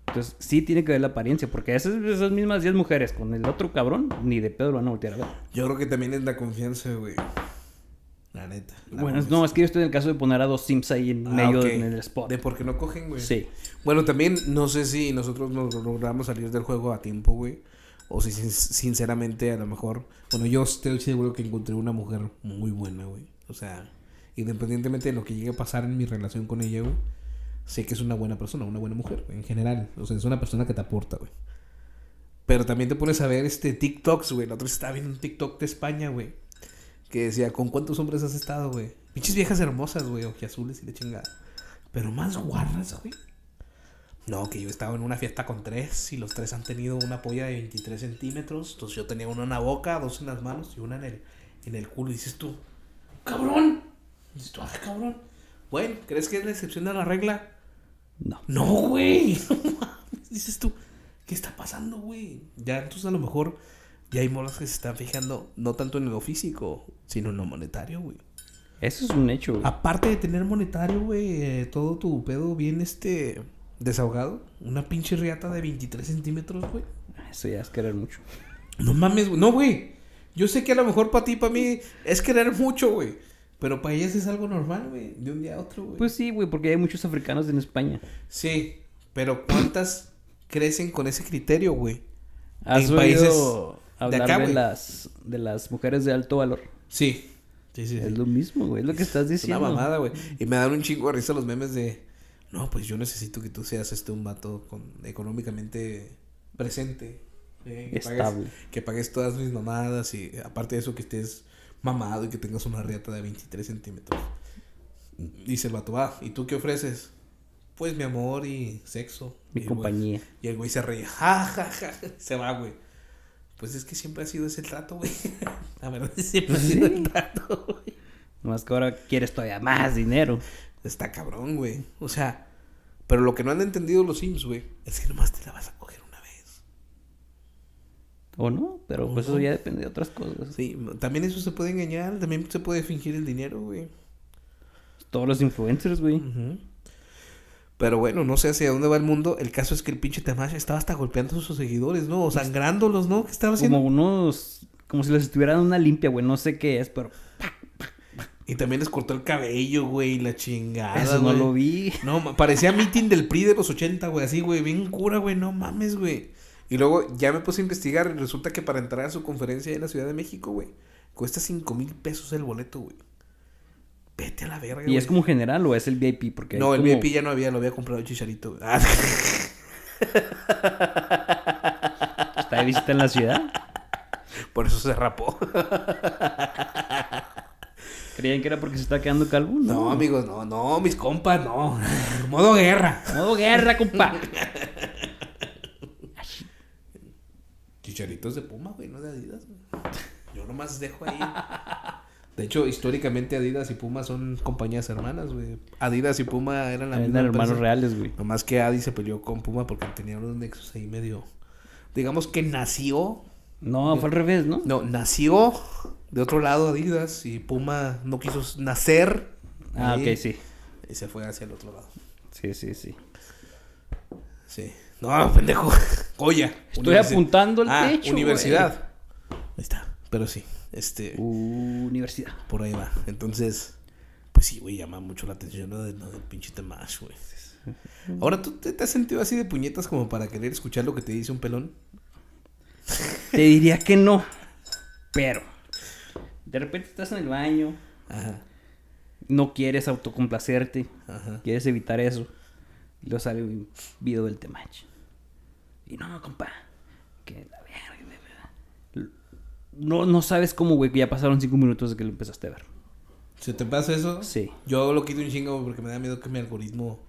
S2: Entonces, sí tiene que ver la apariencia, porque esas, esas mismas 10 mujeres con el otro cabrón, ni de pedo lo van a voltear a ver.
S1: Yo creo que también es la confianza, güey. La neta. la
S2: bueno, no, es que yo estoy en el caso de poner a dos sims ahí en
S1: Ah,
S2: medio
S1: ok.
S2: en el spot.
S1: De por qué no cogen, güey.
S2: Sí.
S1: Bueno, también no sé si nosotros nos logramos salir del juego a tiempo, güey. O si sin- sinceramente a lo mejor... Bueno, yo estoy seguro que encontré una mujer muy buena, güey. O sea, independientemente de lo que llegue a pasar en mi relación con ella, güey. Sé que es una buena persona, una buena mujer, en general. O sea, es una persona que te aporta, güey. Pero también te pones a ver este TikToks, güey. La otra vez estaba viendo un TikTok de España, güey. Que decía, ¿con cuántos hombres has estado, güey? Pinches viejas hermosas, güey, ojiazules y de chingada. Pero más guarras, güey. No, que yo he estado en una fiesta con tres y los tres han tenido una polla de 23 centímetros. Entonces yo tenía una en la boca, dos en las manos y una en el, en el culo. Y dices tú, cabrón. Dices tú, ah, cabrón. Bueno, ¿crees que es la excepción a la regla?
S2: No.
S1: No, güey. No mames. Dices tú, ¿qué está pasando, güey? Ya entonces a lo mejor ya hay moras que se están fijando no tanto en lo físico, sino en lo monetario, güey.
S2: Eso es un hecho, güey.
S1: Aparte de tener monetario, güey, eh, todo tu pedo bien este desahogado. Una pinche riata de 23 centímetros, güey.
S2: Eso ya es querer mucho.
S1: No mames, güey. No, güey. Yo sé que a lo mejor para ti, para mí, es querer mucho, güey. Pero para ellas es algo normal, güey. De un día a otro, güey.
S2: Pues sí, güey, porque hay muchos africanos en España.
S1: Sí, pero ¿cuántas crecen con ese criterio, güey?
S2: ¿Has
S1: En países de
S2: hablar
S1: acá,
S2: de, las, de las mujeres de alto valor?
S1: Sí. Sí, sí, sí.
S2: Es lo mismo, güey. Es lo que estás
S1: Es
S2: diciendo.
S1: una mamada, güey. Y me dan un chingo de risa los memes de... No, pues yo necesito que tú seas este un vato con, económicamente presente. eh, que, pagues,
S2: Estable.
S1: que pagues todas mis mamadas y aparte de eso que estés mamado y que tengas una riata de 23 centímetros. Dice el vato, va, ¿y tú qué ofreces? Pues mi amor y sexo.
S2: Mi
S1: Y el güey-
S2: compañía.
S1: y el güey se ríe, ja, ja, ja, se va, güey. Pues es que siempre ha sido ese trato, güey. La verdad, siempre ha sido el trato, güey.
S2: Nomás que ahora quieres todavía más dinero.
S1: Está cabrón, güey. O sea, pero lo que no han entendido los Sims, güey, es que nomás te la vas a coger una vez.
S2: O no, pero pues eso ya depende de otras cosas.
S1: Sí, también eso se puede engañar, también se puede fingir el dinero, güey.
S2: Todos los influencers, güey.
S1: Ujú. Pero bueno, no sé hacia dónde va el mundo. El caso es que el pinche Tamash estaba hasta golpeando a sus seguidores, ¿no? O sangrándolos, ¿no? ¿Qué estaba haciendo?
S2: Como unos... Como si les estuvieran una limpia, güey. No sé qué es, pero...
S1: Y también les cortó el cabello, güey, la chingada.
S2: eso no
S1: güey.
S2: lo vi.
S1: No, parecía meeting del PRI de los 80, güey, así, güey, bien cura, güey, no mames, güey. Y luego ya me puse a investigar y resulta que para entrar a su conferencia en la Ciudad de México, güey, cuesta 5 mil pesos el boleto, güey. Vete a la verga,
S2: ¿Y
S1: güey.
S2: es como general o es el VIP? Porque
S1: No, el
S2: como-
S1: VIP ya no había, lo había comprado el Chicharito. Ah,
S2: ¿Está de visita en la ciudad?
S1: por eso se rapó.
S2: ¿Creían que era porque se está quedando calvo?
S1: No, amigos, no, no, mis compas, no. Modo guerra.
S2: Modo guerra, compa.
S1: Chicharitos de Puma, güey, no de Adidas. güey. Yo nomás dejo ahí. De hecho, históricamente Adidas y Puma son compañías hermanas, güey. Adidas y Puma eran la
S2: Eran
S1: misma
S2: hermanos
S1: empresa.
S2: reales, güey.
S1: Nomás que Adi se peleó con Puma porque tenía unos nexos ahí medio... Digamos que nació...
S2: No, fue al revés, ¿no?
S1: No, nació de otro lado Adidas y Puma no quiso nacer.
S2: Ah,
S1: ahí,
S2: ok, sí.
S1: Y se fue hacia el otro lado.
S2: Sí, sí, sí.
S1: Sí. No, pendejo. Goya.
S2: Estoy apuntando el
S1: Ah,
S2: techo,
S1: universidad. Ahí está. Pero sí, este...
S2: Universidad.
S1: Por ahí va. Entonces, pues sí, güey, llama mucho la atención lo, de, lo del pinche Temash, güey. Ahora, ¿tú te, te has sentido así de puñetas como para querer escuchar lo que te dice un pelón?
S2: Te diría que no. Pero. De repente estás en el baño.
S1: Ajá,
S2: No quieres autocomplacerte.
S1: ajá.
S2: Quieres evitar eso. Y luego sale un video del Temach. Y no, compa. Que la. No, no sabes cómo, güey, que ya pasaron cinco minutos de que lo empezaste a ver.
S1: ¿Se te pasa eso?
S2: Sí.
S1: Yo lo quito un chingo porque me da miedo que mi algoritmo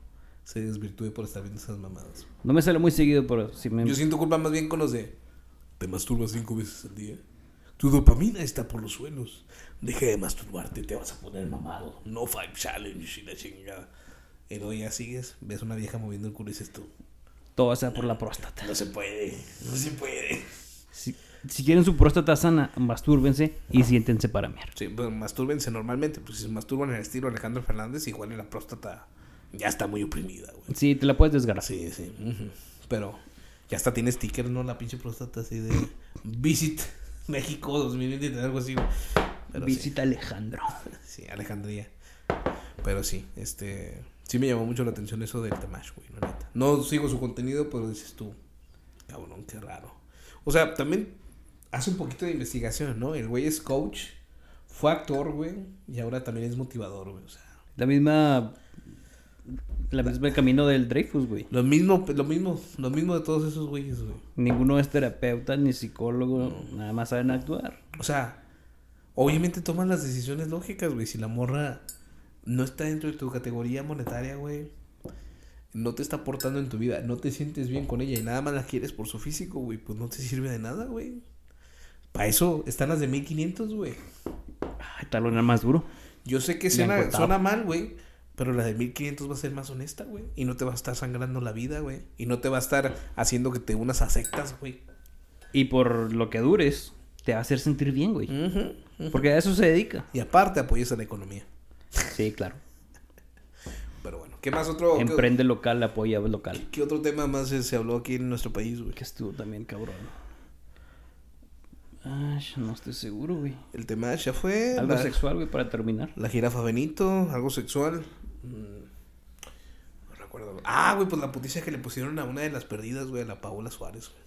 S1: se desvirtúe por estar viendo esas mamadas.
S2: No me sale muy seguido, pero sí me...
S1: Yo siento culpa más bien con los de te masturbas cinco veces al día. Tu dopamina está por los suelos. Deja de masturbarte, te vas a poner mamado. No five challenge y la chingada. Y luego ya sigues, ves una vieja moviendo el culo y dices tú,
S2: Todo sea por la próstata.
S1: no se puede, no se puede.
S2: Si, quieren su próstata sana, mastúrbense y siéntense para mear.
S1: Sí, pues mastúrbense normalmente, pues si se masturban en el estilo Alejandro Fernández, igual en la próstata ya está muy oprimida, güey.
S2: Sí, te la puedes desgarrar.
S1: Sí, sí. Pero ya hasta tiene sticker, ¿no? La pinche próstata así de Visit México 2023, algo así. güey. Pero sí.
S2: Visita Alejandro.
S1: Sí, Alejandría. Pero sí, este. Sí me llamó mucho la atención eso del Temash, güey, la neta. No sigo su contenido, pero dices tú, cabrón, qué raro. O sea, también hace un poquito de investigación, ¿no? El güey es coach, fue actor, güey, y ahora también es motivador, güey. O sea,
S2: La misma... La misma camino del Dreyfus, güey.
S1: lo mismo, lo mismo, lo mismo de todos esos güeyes, güey.
S2: Ninguno es terapeuta ni psicólogo, nada más saben actuar.
S1: O sea, obviamente toman las decisiones lógicas, güey. Si la morra no está dentro de tu categoría monetaria, güey. No te está aportando en tu vida, no te sientes bien con ella y nada más la quieres por su físico, güey. Pues no te sirve de nada, güey. Para eso están las de 1500, güey.
S2: Ay, talón más duro.
S1: Yo sé que suena, suena mal, güey. Pero la de 1500 va a ser más honesta, güey. Y no te va a estar sangrando la vida, güey. Y no te va a estar haciendo que te unas a sectas, güey.
S2: Y por lo que dures, te va a hacer sentir bien, güey. Porque a eso se dedica.
S1: Y aparte apoyas a la economía.
S2: Sí, claro.
S1: Pero bueno, ¿qué más otro? qué-
S2: Emprende local, apoya local.
S1: ¿Qué otro tema más se, se habló aquí en nuestro país, güey?
S2: Que estuvo también, cabrón. Ay, no estoy seguro, güey.
S1: El tema ya fue.
S2: Algo
S1: la,
S2: sexual, güey, para terminar.
S1: la jirafa Benito, algo sexual. Mm, no recuerdo. Ah, güey, pues la puticia que le pusieron a una de las perdidas, güey, a la Paola Suárez, güey.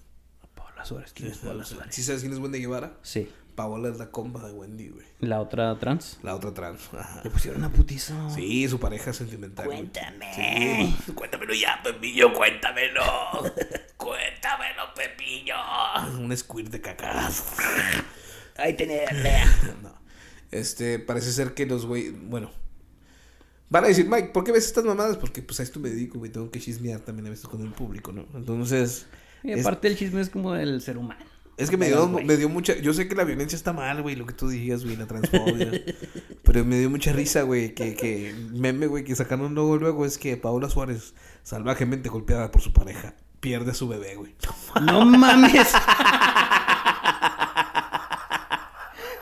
S2: Paola Suárez, ¿quién es Paola Suárez?
S1: ¿Sí sabes quién es Wendy Guevara?
S2: Sí.
S1: Paola es la compa de Wendy, güey.
S2: La otra trans.
S1: La otra trans. Ajá.
S2: Le pusieron una putiza.
S1: Sí, su pareja sentimental.
S2: Cuéntame.
S1: Sí. Cuéntamelo ya, Pepillo, cuéntamelo. cuéntamelo, Pepillo. Un squirt de caca.
S2: Ahí tenerle.
S1: No. Este, parece ser que los güey, bueno. Van a decir, Mike, ¿por qué ves estas mamadas? Porque pues a esto me dedico, güey. Tengo que chismear también a veces con el público, ¿no? Entonces,
S2: Y
S1: es,
S2: aparte el chisme es como del ser humano.
S1: Es que me dio, me dio mucha. Yo sé que la violencia está mal, güey, lo que tú digas, güey, la transfobia. pero me dio mucha risa, güey, que, que meme, güey, que sacaron luego, luego es que Paola Suárez, salvajemente golpeada por su pareja, pierde a su bebé, güey.
S2: No mames.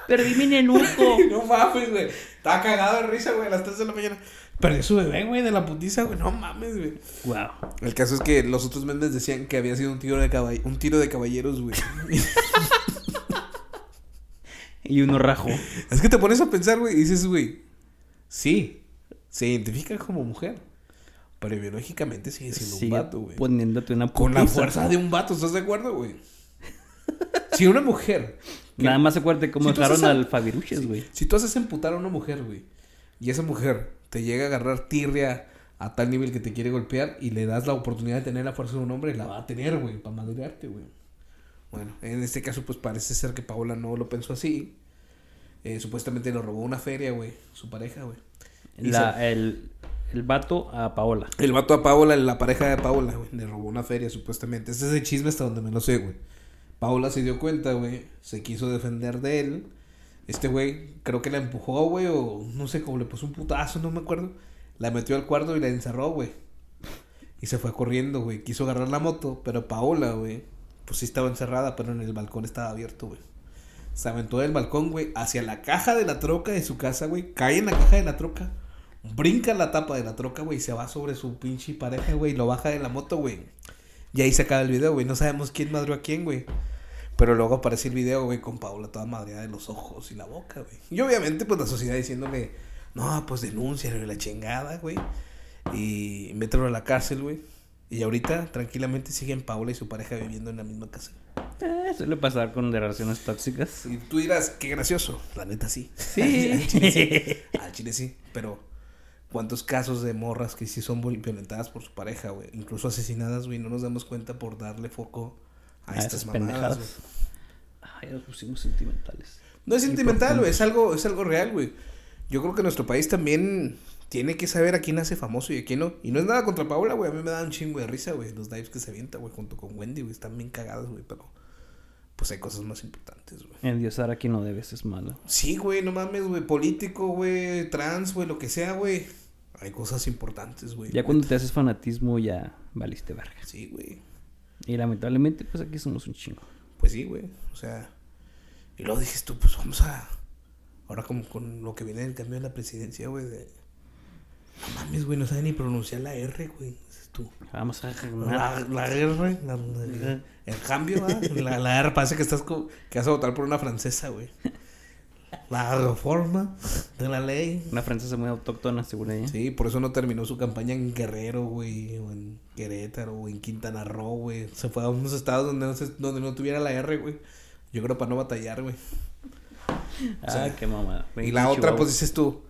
S2: Perdí mi nenuco.
S1: no mames, güey. Estaba cagado de risa, güey, a las 3 de la mañana. Perdió su bebé, güey, de la putiza, güey. No mames, güey.
S2: Wow.
S1: El caso es que los otros memes decían que había sido un tiro de, caball- un tiro de caballeros, güey.
S2: Y uno rajó.
S1: es que te pones a pensar, güey, y dices, güey, sí, se identifica como mujer. Pero biológicamente sigue siendo
S2: Sigue
S1: un vato, güey.
S2: poniéndote una
S1: Con la
S2: putiza.
S1: fuerza de un vato, ¿estás de acuerdo, güey? Si una mujer. que-
S2: Nada más acuérdate cómo
S1: Si
S2: dejaron
S1: al-
S2: al Fabiruches, güey.
S1: Si tú haces emputar a una mujer, güey, y esa mujer te llega a agarrar tirria a tal nivel que te quiere golpear y le das la oportunidad de tener la fuerza de un hombre, la va a tener, güey, para madrearte, güey. Bueno, en este caso, pues parece ser que Paola no lo pensó así. Eh, supuestamente le robó una feria, güey, su pareja, güey. Y
S2: La, el, el vato a Paola.
S1: El vato a Paola, la pareja de Paola, güey, le robó una feria, supuestamente. Ese es el chisme hasta donde me lo sé, güey. Paola se dio cuenta, güey, se quiso defender de él. Este güey, creo que la empujó, güey, o no sé, como le puso un putazo, no me acuerdo. La metió al cuarto y la encerró, güey. Y se fue corriendo, güey. Quiso agarrar la moto, pero Paola, güey, pues sí estaba encerrada, pero en el balcón estaba abierto, güey. Se aventó del balcón, güey, hacia la caja de la troca de su casa, güey. Cae en la caja de la troca. Brinca la tapa de la troca, güey, se va sobre su pinche pareja, güey, y lo baja de la moto, güey. Y ahí se acaba el video, güey. No sabemos quién madrió a quién, güey. Pero luego aparece el video, güey, con Paola toda madreada de los ojos y la boca, güey. Y obviamente, pues la sociedad diciéndole No, pues denuncia la chingada, güey. Y mételo a la cárcel, güey. Y ahorita tranquilamente siguen Paula y su pareja viviendo en la misma casa.
S2: Eh, suele pasar con relaciones tóxicas.
S1: Y tú dirás, qué gracioso. La neta sí.
S2: Sí.
S1: Al chile sí. Al chile sí. Pero, ¿cuántos casos de morras que sí son violentadas por su pareja, güey? Incluso asesinadas, güey. No nos damos cuenta por darle foco a,
S2: A
S1: estas
S2: esas
S1: mamadas,
S2: pendejadas. Ay, nos pusimos sentimentales.
S1: No es sentimental, güey. Es algo, es algo real, güey. Yo creo que nuestro país también tiene que saber a quién hace famoso y a quién no. Y no es nada contra Paula, güey. A mí me da un chingo de risa, güey. Los dives que se avienta, güey, junto con Wendy, güey. Están bien cagados, güey. Pero, pues hay cosas más importantes, güey.
S2: Endiosar a quien no debes es malo.
S1: Sí, güey, no mames, güey. Político, güey. Trans, güey, lo que sea, güey. Hay cosas importantes, güey.
S2: Ya cuando te haces fanatismo ya valiste verga.
S1: Sí, güey.
S2: Y lamentablemente pues aquí somos un chingo.
S1: Pues sí, güey. O sea. Y luego dices tú, pues vamos a. Ahora como con lo que viene del cambio de la presidencia, güey. De... No mames, güey, no sabe ni pronunciar la R, güey. Dices tú.
S2: Vamos a
S1: La, la R, la- la- el cambio, ¿va? La, la R parece que estás co- que vas a votar por una francesa, güey. La reforma de la ley.
S2: Una francesa muy autóctona, seguro ella.
S1: Sí, por eso no terminó su campaña en Guerrero, güey, o en Querétaro, o en Quintana Roo, güey. Se fue a unos estados donde no, se- donde no tuviera la R, güey. Yo creo para no batallar, güey.
S2: Ah,
S1: sea,
S2: qué mamada.
S1: Y la otra, pues dices tú,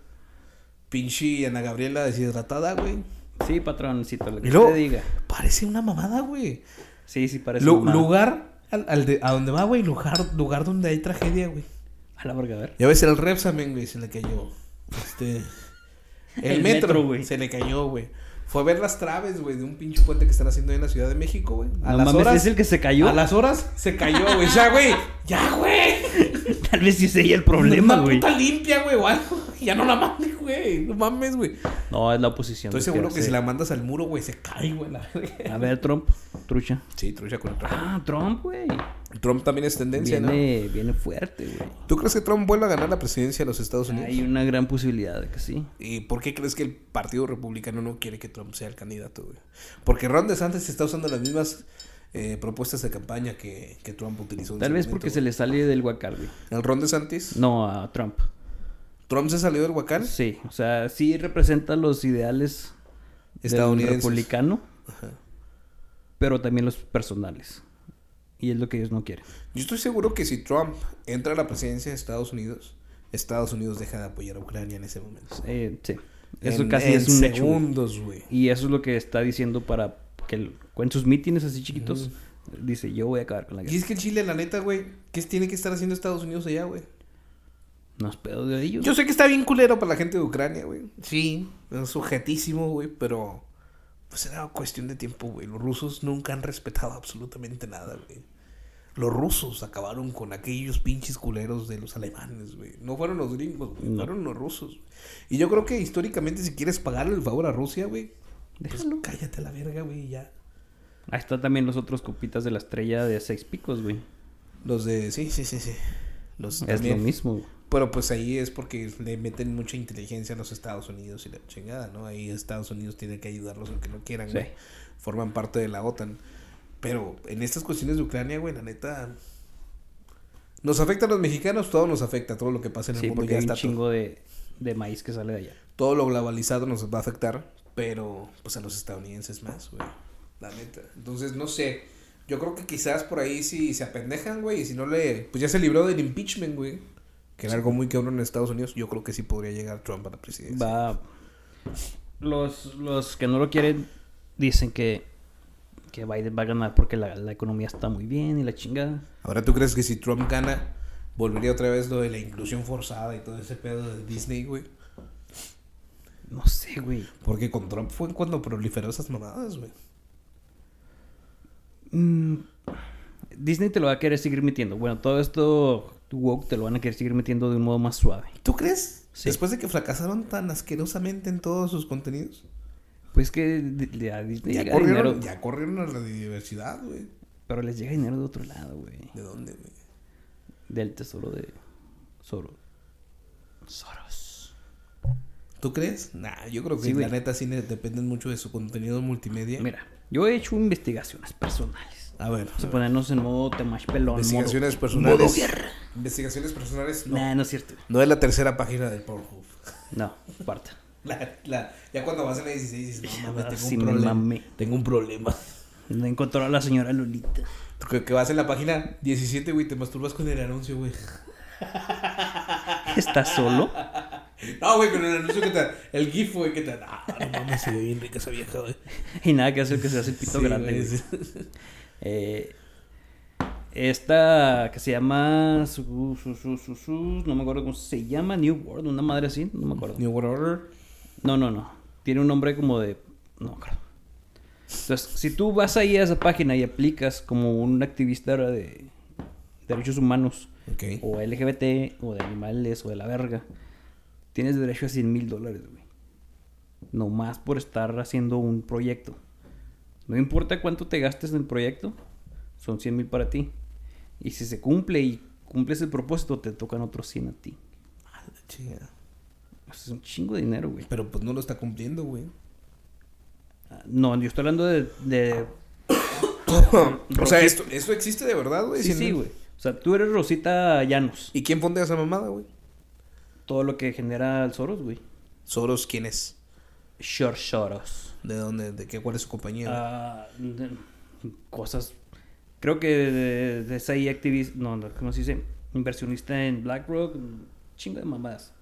S1: pinche Ana Gabriela deshidratada, güey.
S2: Sí, patroncito, lo que
S1: Y luego,
S2: te diga.
S1: parece una mamada, güey.
S2: Sí, sí, parece
S1: Lu-
S2: mamada.
S1: lugar al, al de- a donde va, güey, lugar, lugar donde hay tragedia, güey.
S2: A la verga, a ver.
S1: Ya ves, el Repsamen, güey, se le cayó. Este. El,
S2: El
S1: metro, güey. Se le cayó, güey. Fue a ver las traves, güey, de un pinche puente que están haciendo ahí en la Ciudad de México, güey. A
S2: No
S1: las
S2: mames,
S1: horas.
S2: ¿es el que se cayó?
S1: A las horas se cayó, güey. Ya, güey. Ya, güey.
S2: Tal vez sí es ella el problema,
S1: Una
S2: güey.
S1: puta limpia, güey, o algo. Ya no la mames, güey. No mames, güey.
S2: No, es la oposición.
S1: Estoy seguro que si la mandas al muro, güey, se cae, güey. la.
S2: A ver, Trump, trucha.
S1: Sí, trucha con el Trump.
S2: Ah, Trump, güey.
S1: Trump también es tendencia, ¿no?
S2: Viene, viene fuerte, güey.
S1: ¿Tú crees que Trump vuelva a ganar la presidencia de los Estados Unidos?
S2: Hay una gran posibilidad de que sí.
S1: ¿Y por qué crees que el Partido Republicano no quiere que Trump sea el candidato, güey? Porque Ron DeSantis está usando las mismas eh, propuestas de campaña que, que Trump utilizó.
S2: Tal vez
S1: momento,
S2: porque se le sale del huacal, güey.
S1: ¿El Ron DeSantis?
S2: No, a Trump.
S1: ¿Trump se salió del huacán?
S2: Sí, o sea, sí representa los ideales del
S1: Estadounidenses.
S2: republicano,
S1: Ajá.
S2: pero también los personales. Y es lo que ellos no quieren.
S1: Yo estoy seguro que si Trump entra a la presidencia de Estados Unidos, Estados Unidos deja de apoyar a Ucrania en ese momento.
S2: Eh, sí. Eso
S1: En-
S2: casi
S1: en
S2: es un
S1: segundos, güey.
S2: Y eso es lo que está diciendo para que el- en sus mítines así chiquitos dice, yo voy a acabar con la
S1: Y
S2: guerra.
S1: es que en Chile, la neta, güey, ¿qué tiene que estar haciendo Estados Unidos allá, güey?
S2: No es pedo de ellos.
S1: Yo sé que está bien culero para la gente de Ucrania, güey. Sí, es sujetísimo, güey, pero pues era cuestión de tiempo, güey. Los rusos nunca han respetado absolutamente nada, güey. Los rusos acabaron con aquellos pinches culeros de los alemanes, güey. No fueron los gringos, güey.
S2: No.
S1: Fueron los rusos. Y yo creo que históricamente si quieres pagarle el favor a Rusia, güey, pues
S2: Déjalo.
S1: cállate a la verga, güey, y ya.
S2: Ahí está también los otros copitas de la estrella de seis picos, güey.
S1: Los de... Sí, sí, sí, sí. Los
S2: Es
S1: también.
S2: lo mismo. güey.
S1: Pero pues ahí es porque le meten mucha inteligencia a los Estados Unidos y la chingada, ¿no? Ahí Estados Unidos tiene que ayudarlos aunque no quieran,
S2: Sí.
S1: güey. Forman parte de la OTAN. Pero en estas cuestiones de Ucrania, güey, la neta... Nos afecta a los mexicanos, todo nos afecta, todo lo que pasa en el
S2: Sí,
S1: mundo
S2: porque
S1: ya
S2: hay un
S1: está. todo-
S2: chingo de, de maíz que sale de allá.
S1: Todo lo globalizado nos va a afectar, pero pues a los estadounidenses más, güey. La neta. Entonces, no sé. Yo creo que quizás por ahí si se apendejan, güey, y si no le... Pues ya se libró del impeachment, güey. Que era algo muy cabrón en Estados Unidos. Yo creo que sí podría llegar Trump a la presidencia.
S2: Va. Los, los que no lo quieren dicen que, que Biden va a ganar porque la, la economía está muy bien y la chingada.
S1: Ahora, ¿tú crees que si Trump gana, volvería otra vez lo de la inclusión forzada y todo ese pedo de Disney, güey?
S2: No sé, güey.
S1: Porque con Trump fue cuando proliferó esas mamadas, güey.
S2: Mm, Disney te lo va a querer seguir metiendo. Bueno, todo esto woke te lo van a querer seguir metiendo de un modo más suave.
S1: ¿Tú crees?
S2: Sí.
S1: Después de que fracasaron tan asquerosamente en todos sus contenidos.
S2: Pues que de- de- a Disney
S1: Ya
S2: llega
S1: corrieron,
S2: dinero.
S1: ya corrieron a la diversidad, güey.
S2: Pero les llega dinero de otro lado, güey.
S1: ¿De dónde, güey?
S2: Del tesoro de Soros. Soros.
S1: ¿Tú crees? Nah, yo creo que
S2: Sí,
S1: la
S2: güey.
S1: neta sí dependen mucho de su contenido multimedia.
S2: Mira, yo he hecho investigaciones personales.
S1: A ver.
S2: Vamos a ponernos en modo Temash pelón.
S1: Investigaciones
S2: modo-
S1: personales.
S2: modo guerra.
S1: Investigaciones personales, no.
S2: Nah, no es cierto.
S1: No es la tercera página del Pornhub.
S2: No, cuarta.
S1: La, la, ya cuando vas en la 16 dices, no mames, tengo
S2: Sí,
S1: un problema. Tengo un problema.
S2: No encontró a la señora Lolita.
S1: Que, que vas en la página 17, güey, te masturbas con el anuncio, güey.
S2: ¿Estás solo?
S1: No, güey, con el anuncio que te El GIF, güey, que te Ah, no mames, se ve bien rica esa vieja, güey.
S2: Y nada que hacer que se hace el pito
S1: Sí,
S2: grande.
S1: güey,
S2: güey.
S1: sí.
S2: Eh, esta que se llama. su- no me acuerdo cómo se llama. New World, una madre así. No me acuerdo.
S1: New World Order.
S2: No, no, no. Tiene un nombre como de. No acuerdo. Entonces, si tú vas ahí a esa página y aplicas como un activista de derechos humanos, o LGBT, o de animales, o de la verga, tienes derecho a 100 mil dólares, güey. No más por estar haciendo un proyecto. No importa cuánto te gastes en el proyecto, son 100 mil para ti. Y si se cumple y cumples el propósito, te tocan otros 100 a ti.
S1: Ah, la chingada.
S2: O sea, es un chingo de dinero, güey.
S1: Pero pues no lo está cumpliendo, güey.
S2: Ah, No, yo estoy hablando de... de-
S1: o sea, esto, esto existe de verdad, güey.
S2: sí, sí, güey. O sea, tú eres Rosita Llanos.
S1: ¿Y quién fondea esa mamada, güey?
S2: Todo lo que genera el Soros, güey.
S1: Soros, ¿quién es?
S2: Short Soros.
S1: ¿De dónde? ¿De qué? ¿Cuál es su compañía?
S2: Ah, de- cosas. Creo que de, de esa activista. No, no, ¿cómo se dice? Inversionista en BlackRock. Chingo de mamadas.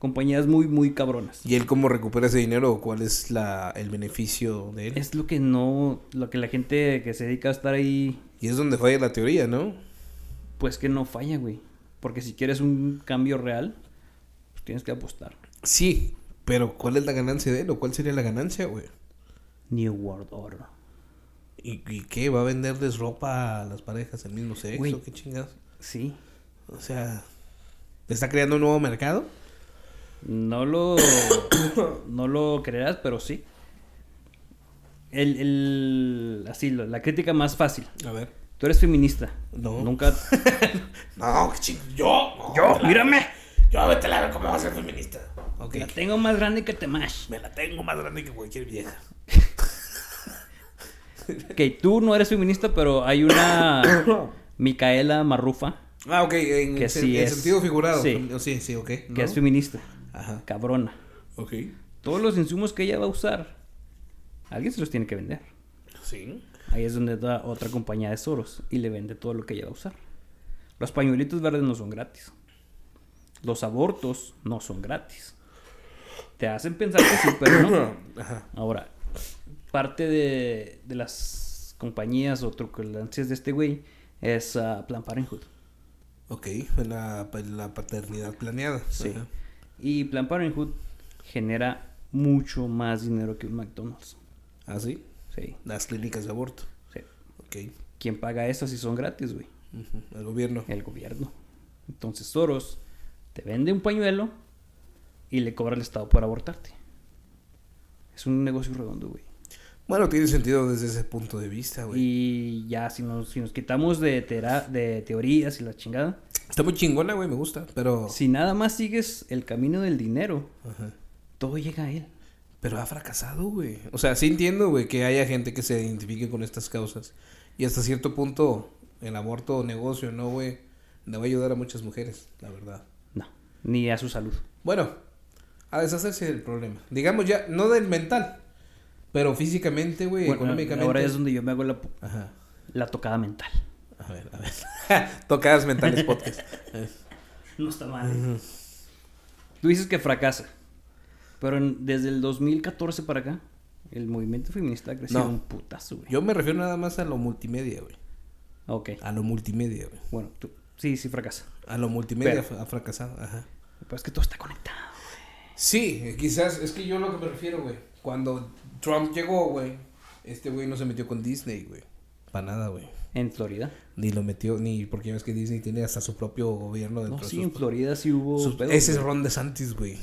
S2: Compañías muy, muy cabronas.
S1: ¿Y él cómo recupera ese dinero? o ¿Cuál es la, el beneficio de él?
S2: Es lo que no. Lo que la gente que se dedica a estar ahí.
S1: Y es donde falla la teoría, ¿no?
S2: Pues que no falla, güey. Porque si quieres un cambio real, tienes que apostar.
S1: Sí, pero ¿cuál es la ganancia de él? ¿O cuál sería la ganancia, güey?
S2: New World Order.
S1: ¿Y, y qué? ¿Va a venderles ropa a las parejas del mismo sexo?
S2: Güey.
S1: ¿Qué chingados?
S2: Sí.
S1: O sea, ¿está creando un nuevo mercado?
S2: No lo, no lo creerás, pero sí. El, el, así, la, crítica más fácil.
S1: A ver.
S2: Tú eres feminista.
S1: No.
S2: Nunca.
S1: No, qué. Yo.
S2: ¡Yo! ¡Mírame!
S1: Yo, vete a la ver cómo va a ser feminista. Ok.
S2: La tengo más grande que Temash.
S1: Me la tengo más grande que cualquier vieja.
S2: Ok, tú no eres feminista, pero hay una. Micaela Marrufa,
S1: Ah, ok. En,
S2: Que
S1: en-
S2: sí
S1: en
S2: es.
S1: sentido figurado.
S2: Sí.
S1: Sí, sí, ok.
S2: que es feminista.
S1: Ajá.
S2: Cabrona.
S1: Ok.
S2: Todos los insumos que ella va a usar, alguien se los tiene que vender.
S1: Sí.
S2: Ahí es donde da otra compañía de Soros y le vende todo lo que ella va a usar. Los pañuelitos verdes no son gratis. Los abortos no son gratis. Te hacen pensar que sí, pero no. Ahora, parte de, de las compañías o truculancias de este güey es ah, Plan Parenthood.
S1: Ok. La, la paternidad planeada.
S2: Sí.
S1: Ajá.
S2: Y Plan Parenthood genera mucho más dinero que un McDonald's.
S1: ¿Ah, sí?
S2: Sí,
S1: Las clínicas de aborto.
S2: sí.
S1: Ok.
S2: ¿Quién paga eso si son gratis, güey?
S1: El gobierno.
S2: El gobierno. Entonces Soros te vende un pañuelo y le cobra al Estado por abortarte. Es un negocio redondo, güey.
S1: Bueno, tiene sentido desde ese punto de vista, güey.
S2: Y ya, si nos, si nos quitamos de, de teorías y la chingada,
S1: Está muy chingona, güey, me gusta, pero...
S2: si nada más sigues el camino del dinero,
S1: Ajá.
S2: todo llega a él.
S1: Pero ha fracasado, güey. O sea, sí entiendo, güey, que haya gente que se identifique con estas causas. Y hasta cierto punto, el aborto negocio, ¿no, güey? Le va a ayudar a muchas mujeres, la verdad.
S2: Ni a su salud.
S1: Bueno, a deshacerse del problema. Digamos ya, no del mental, pero físicamente, güey,
S2: Bueno,
S1: económicamente.
S2: ahora es donde yo me hago la,
S1: Ajá.
S2: la tocada mental.
S1: A ver, a ver. Tocadas mentales podcast.
S2: No está mal. Tú dices que fracasa. Pero en- desde el 2014 para acá, el movimiento feminista ha crecido
S1: No.
S2: un putazo, güey.
S1: Yo me refiero nada más a lo multimedia, güey.
S2: Ok.
S1: A lo multimedia, güey.
S2: Bueno, tú, sí, sí fracasa.
S1: A lo multimedia
S2: Pero-
S1: ha fracasado, ajá.
S2: Pero es que todo está conectado.
S1: Sí, eh, quizás, es que yo lo que me refiero, güey. Cuando Trump llegó, güey, este güey no se metió con Disney, güey. Para nada, güey.
S2: En Florida.
S1: Ni lo metió, ni porque ya ves que Disney tiene hasta su propio gobierno dentro
S2: No,
S1: de
S2: sí,
S1: sus-
S2: en Florida sí hubo.
S1: sus-
S2: pedos,
S1: Ese es
S2: güey.
S1: Ron DeSantis, güey.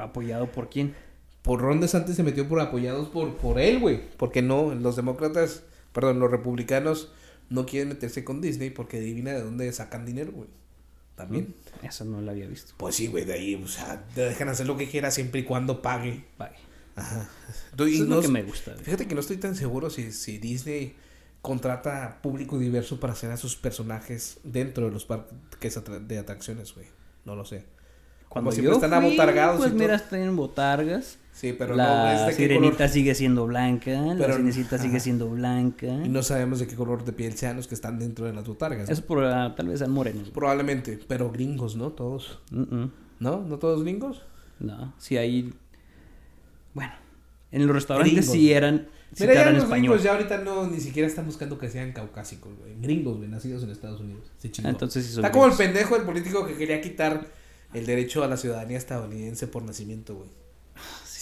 S2: Apoyado por quién?
S1: Por Ron DeSantis se metió por apoyados por, por él, güey. Porque no, los demócratas, perdón, los republicanos no quieren meterse con Disney porque adivina de dónde sacan dinero, güey. También.
S2: Eso no lo había visto.
S1: Pues sí, güey, de ahí, o sea, te dejan hacer lo que quiera siempre y cuando pague.
S2: Vale.
S1: Ajá. Entonces,
S2: Eso
S1: y
S2: es
S1: no
S2: lo que me gusta. güey.
S1: Fíjate que no estoy tan seguro si, si Disney contrata público diverso para hacer a sus personajes dentro de los parques de atracciones, güey. No lo sé.
S2: Cuando
S1: siempre
S2: yo
S1: están
S2: fui,
S1: abotargados y
S2: Pues
S1: todo.
S2: mira, están en botargas.
S1: Sí, pero
S2: la
S1: no es de
S2: sirenita
S1: color.
S2: sigue siendo blanca,
S1: Pero-
S2: la sirenita sigue siendo blanca.
S1: Y no sabemos de qué color de piel sean los que están dentro de las botargas.
S2: Eso por, ah, tal vez sean morenos.
S1: Probablemente, pero gringos, ¿no? Todos. ¿No? ¿No todos gringos?
S2: No, sí hay... Bueno, en los restaurantes
S1: Gringos.
S2: sí eran... Sí
S1: Mira, ya los
S2: español.
S1: gringos ya ahorita no ni siquiera están buscando que sean caucásicos, güey. Gringos, güey, nacidos en Estados Unidos. Se chingó.
S2: Entonces sí son
S1: Está como el pendejo del político que quería quitar el derecho a la ciudadanía estadounidense por nacimiento, güey.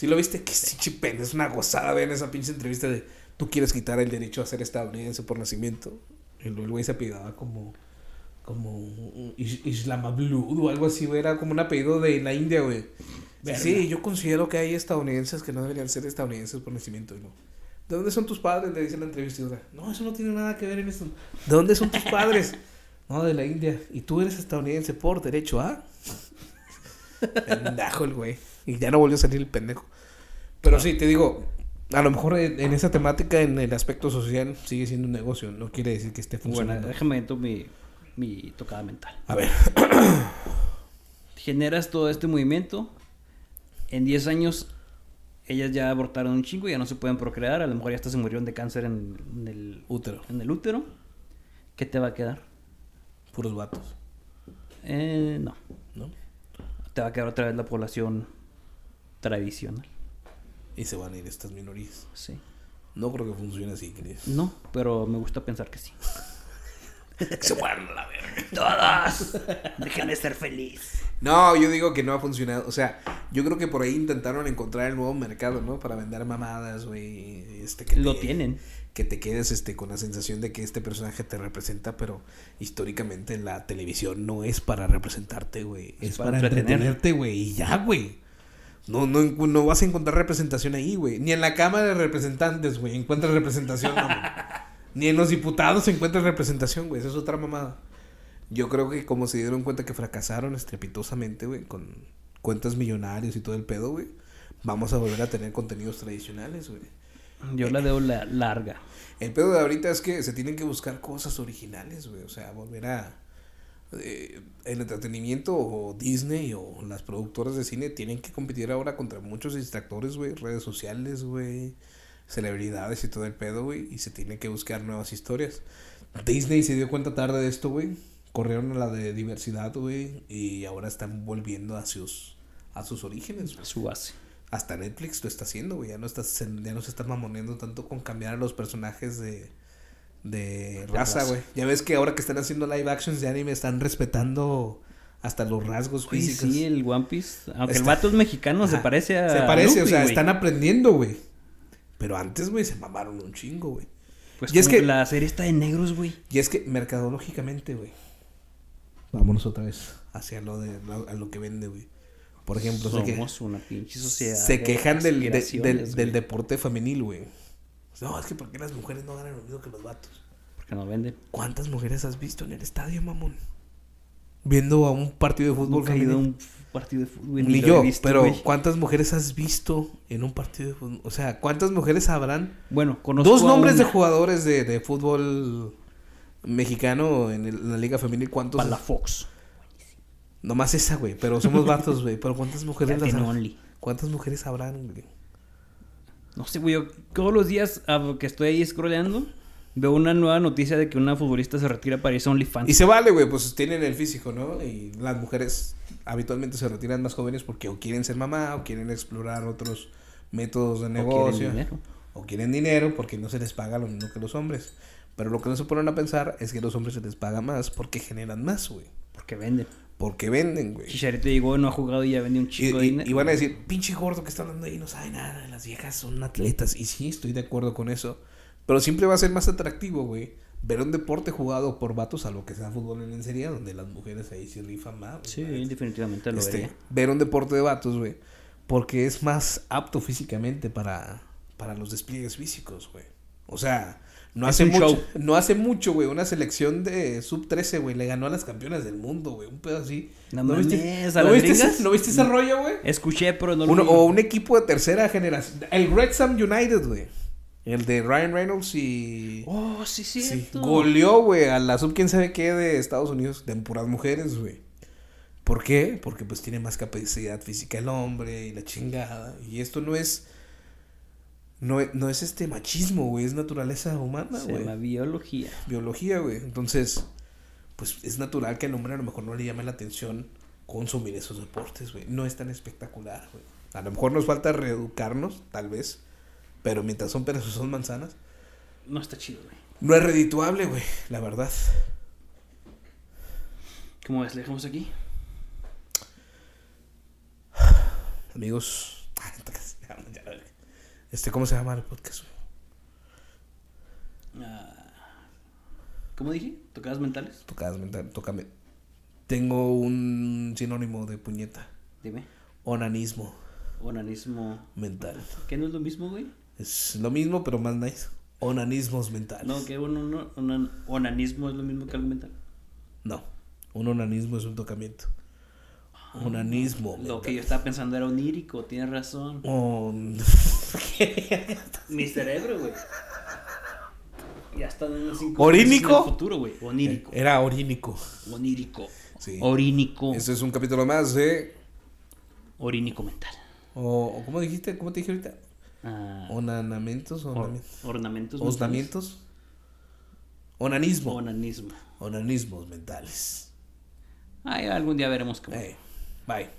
S1: Si lo viste, que pinche pena, es una gozada ver esa pinche entrevista de tú quieres quitar el derecho a ser estadounidense por nacimiento. Y luego el güey se apellidaba como como Is- Islamablud o algo así, güey, era como un apellido de la India, güey. Sí, sí, yo considero que hay estadounidenses que no deberían ser estadounidenses por nacimiento, no. ¿De dónde son tus padres? Le dice la entrevistadora. No, eso no tiene nada que ver en esto. ¿De dónde son tus padres? No, de la India. ¿Y tú eres estadounidense por derecho a? Pendejo el güey. Y ya no volvió a salir el pendejo. Pero sí, te digo, a lo mejor en, esa temática, en el aspecto social, sigue siendo un negocio. No quiere decir que esté
S2: Bueno,
S1: funcionando.
S2: déjame meto mi, mi tocada mental.
S1: A ver.
S2: Generas todo este movimiento. En 10 años, ellas ya abortaron un chingo, ya no se pueden procrear. A lo mejor ya hasta se murieron de cáncer en, en el,
S1: Útero.
S2: en el útero. ¿Qué te va a quedar?
S1: Puros vatos.
S2: Eh, no.
S1: ¿No?
S2: Te va a quedar otra vez la población tradicional.
S1: Y se van a ir estas minorías.
S2: Sí.
S1: No creo que funcione así, Cris.
S2: No, pero me gusta pensar que sí.
S1: se mueran a la verga.
S2: ¡Todas! Dejen de ser feliz.
S1: No, yo digo que no ha funcionado. O sea, yo creo que por ahí intentaron encontrar el nuevo mercado, ¿no? Para vender mamadas, güey. Este, que
S2: Lo
S1: te-
S2: tienen.
S1: Que te quedes este, con la sensación de que este personaje te representa, pero históricamente la televisión no es para representarte, güey. Es,
S2: Es para
S1: para,
S2: entretener.
S1: entretenerte, güey. Y ya, güey. No, no, no vas a encontrar representación ahí, güey. Ni en la Cámara de Representantes, güey, encuentras representación, mamá. Ni en los diputados encuentras representación, güey. Esa es otra mamada. Yo creo que como se dieron cuenta que fracasaron estrepitosamente, güey, con cuentas millonarios y todo el pedo, güey, vamos a volver a tener contenidos tradicionales, güey.
S2: Yo la debo la larga.
S1: El pedo de ahorita es que se tienen que buscar cosas originales, güey. O sea, volver a... eh, el entretenimiento o Disney o las productoras de cine tienen que competir ahora contra muchos distractores, güey. Redes sociales, güey. Celebridades y todo el pedo, güey. Y se tienen que buscar nuevas historias. Disney se dio cuenta tarde de esto, güey. Corrieron a la de diversidad, güey. Y ahora están volviendo a sus, a sus orígenes, güey.
S2: Su base.
S1: Hasta Netflix lo está haciendo, güey. Ya no, está, ya no se está mamoneando tanto con cambiar a los personajes de, de raza, güey. Ya ves que ahora que están haciendo live actions de anime están respetando hasta los rasgos físicos.
S2: sí, el One Piece. Aunque el vato es mexicano, se parece a.
S1: Se parece, o sea, están aprendiendo, güey. Pero antes, güey, se mamaron un chingo, güey.
S2: Pues
S1: y es que-
S2: la serie está de negros, güey.
S1: Y es que mercadológicamente, güey. Vámonos otra vez hacia lo de a lo que vende, güey. Por ejemplo, que
S2: Somos una pinche sociedad.
S1: se quejan del, de- del, del deporte femenil, güey. No, es que ¿por qué las mujeres no ganan lo mismo que los vatos?
S2: Porque no venden.
S1: ¿Cuántas mujeres has visto en el estadio, mamón? Viendo a un partido de fútbol
S2: Nunca he ido a un partido de fútbol.
S1: Ni yo,
S2: visto,
S1: pero. ¿cuántas mujeres has visto en un partido de fútbol? O sea, ¿cuántas mujeres habrán?
S2: Bueno, conozco.
S1: Dos nombres de jugadores de, de fútbol mexicano en, el- en la liga femenil. ¿Cuántos?
S2: Palafox.
S1: Nomás esa, güey. Pero somos vatos, güey. Pero ¿cuántas mujeres las habrán?
S2: only.
S1: ¿Cuántas mujeres habrán, güey?
S2: No sé, güey. yo Todos los días ah, que estoy ahí scrolleando, veo una nueva noticia de que una futbolista se retira para irse a OnlyFans.
S1: Y se vale, güey, pues tienen el físico, ¿no? Y las mujeres habitualmente se retiran más jóvenes porque o quieren ser mamá o quieren explorar otros métodos de
S2: O quieren
S1: negocio.
S2: dinero.
S1: O quieren dinero porque no se les paga lo mismo que los hombres. Pero lo que no se ponen a pensar es que los hombres se les paga más porque generan más, güey.
S2: Porque venden.
S1: Porque venden, güey.
S2: Chicharito llegó, no ha jugado y ya vendió un chico de
S1: y-
S2: dinero.
S1: y van a decir, pinche gordo que está hablando ahí no sabe nada, las viejas son atletas. Y sí, estoy de acuerdo con eso. Pero siempre va a ser más atractivo, güey, ver un deporte jugado por vatos a lo que sea fútbol en lencería, donde las mujeres ahí se rifan más.
S2: Sí, definitivamente lo
S1: Este,
S2: vería.
S1: ver un deporte de vatos, güey, porque es más apto físicamente para, para los despliegues físicos, güey. O sea, no
S2: Es
S1: hace mucho,
S2: show.
S1: no hace mucho, güey, una selección de sub 13, güey, le ganó a las campeonas del mundo, güey, un pedo así.
S2: No mames,
S1: viste,
S2: ¿a
S1: ¿no viste ese, ¿no viste ese rollo, güey?
S2: Escuché, pero no lo
S1: Uno-
S2: vi.
S1: o un equipo de tercera generación. El Wrexham United, güey. El de Ryan Reynolds y...
S2: Oh, sí,
S1: Sí,
S2: cierto.
S1: goleó, güey, a la sub quién sabe qué de Estados Unidos, de puras mujeres, güey. ¿Por qué? Porque pues tiene más capacidad física el hombre y la chingada. Y esto no es... No, e- no es este machismo, güey, es naturaleza humana,
S2: Se
S1: güey.
S2: llama biología.
S1: Biología, güey. Entonces, pues es natural que al hombre a lo mejor no le llame la atención consumir esos deportes, güey. No es tan espectacular, güey. A lo mejor nos falta reeducarnos, tal vez. Pero mientras son peras o son manzanas,
S2: No está chido, güey.
S1: no es redituable, güey, la verdad.
S2: ¿Cómo ves? ¿Le dejamos aquí?
S1: Amigos, verga. Este, ¿cómo se llama el podcast?
S2: Ah, ¿Cómo dije? ¿Tocadas mentales?
S1: Tocadas mental, tócame. Tengo un sinónimo de puñeta.
S2: Dime.
S1: Onanismo
S2: Onanismo.
S1: mental.
S2: ¿Qué no es lo mismo, güey?
S1: Es lo mismo, pero más nice. Onanismos mentales.
S2: No, que un, un- un- onanismo es lo mismo que algo mental.
S1: No, un onanismo es un tocamiento. Onanismo.
S2: Lo que yo estaba pensando era onírico, tienes razón.
S1: On-
S2: Mi cerebro, güey. Ya está dando cinco
S1: ¿Orínico?
S2: en el futuro, güey. Onírico.
S1: Era orínico.
S2: Onírico.
S1: Sí.
S2: Orínico.
S1: Este es un capítulo más de.
S2: Orínico mental.
S1: O, o ¿Cómo dijiste? ¿Cómo te dije ahorita?
S2: Ah,
S1: Onanamentos.
S2: or-
S1: Onami-
S2: ornamentos.
S1: Osnamientos. Onanismo.
S2: Onanismo.
S1: Onanismos mentales.
S2: Ay, algún día veremos cómo.
S1: Eh, bye.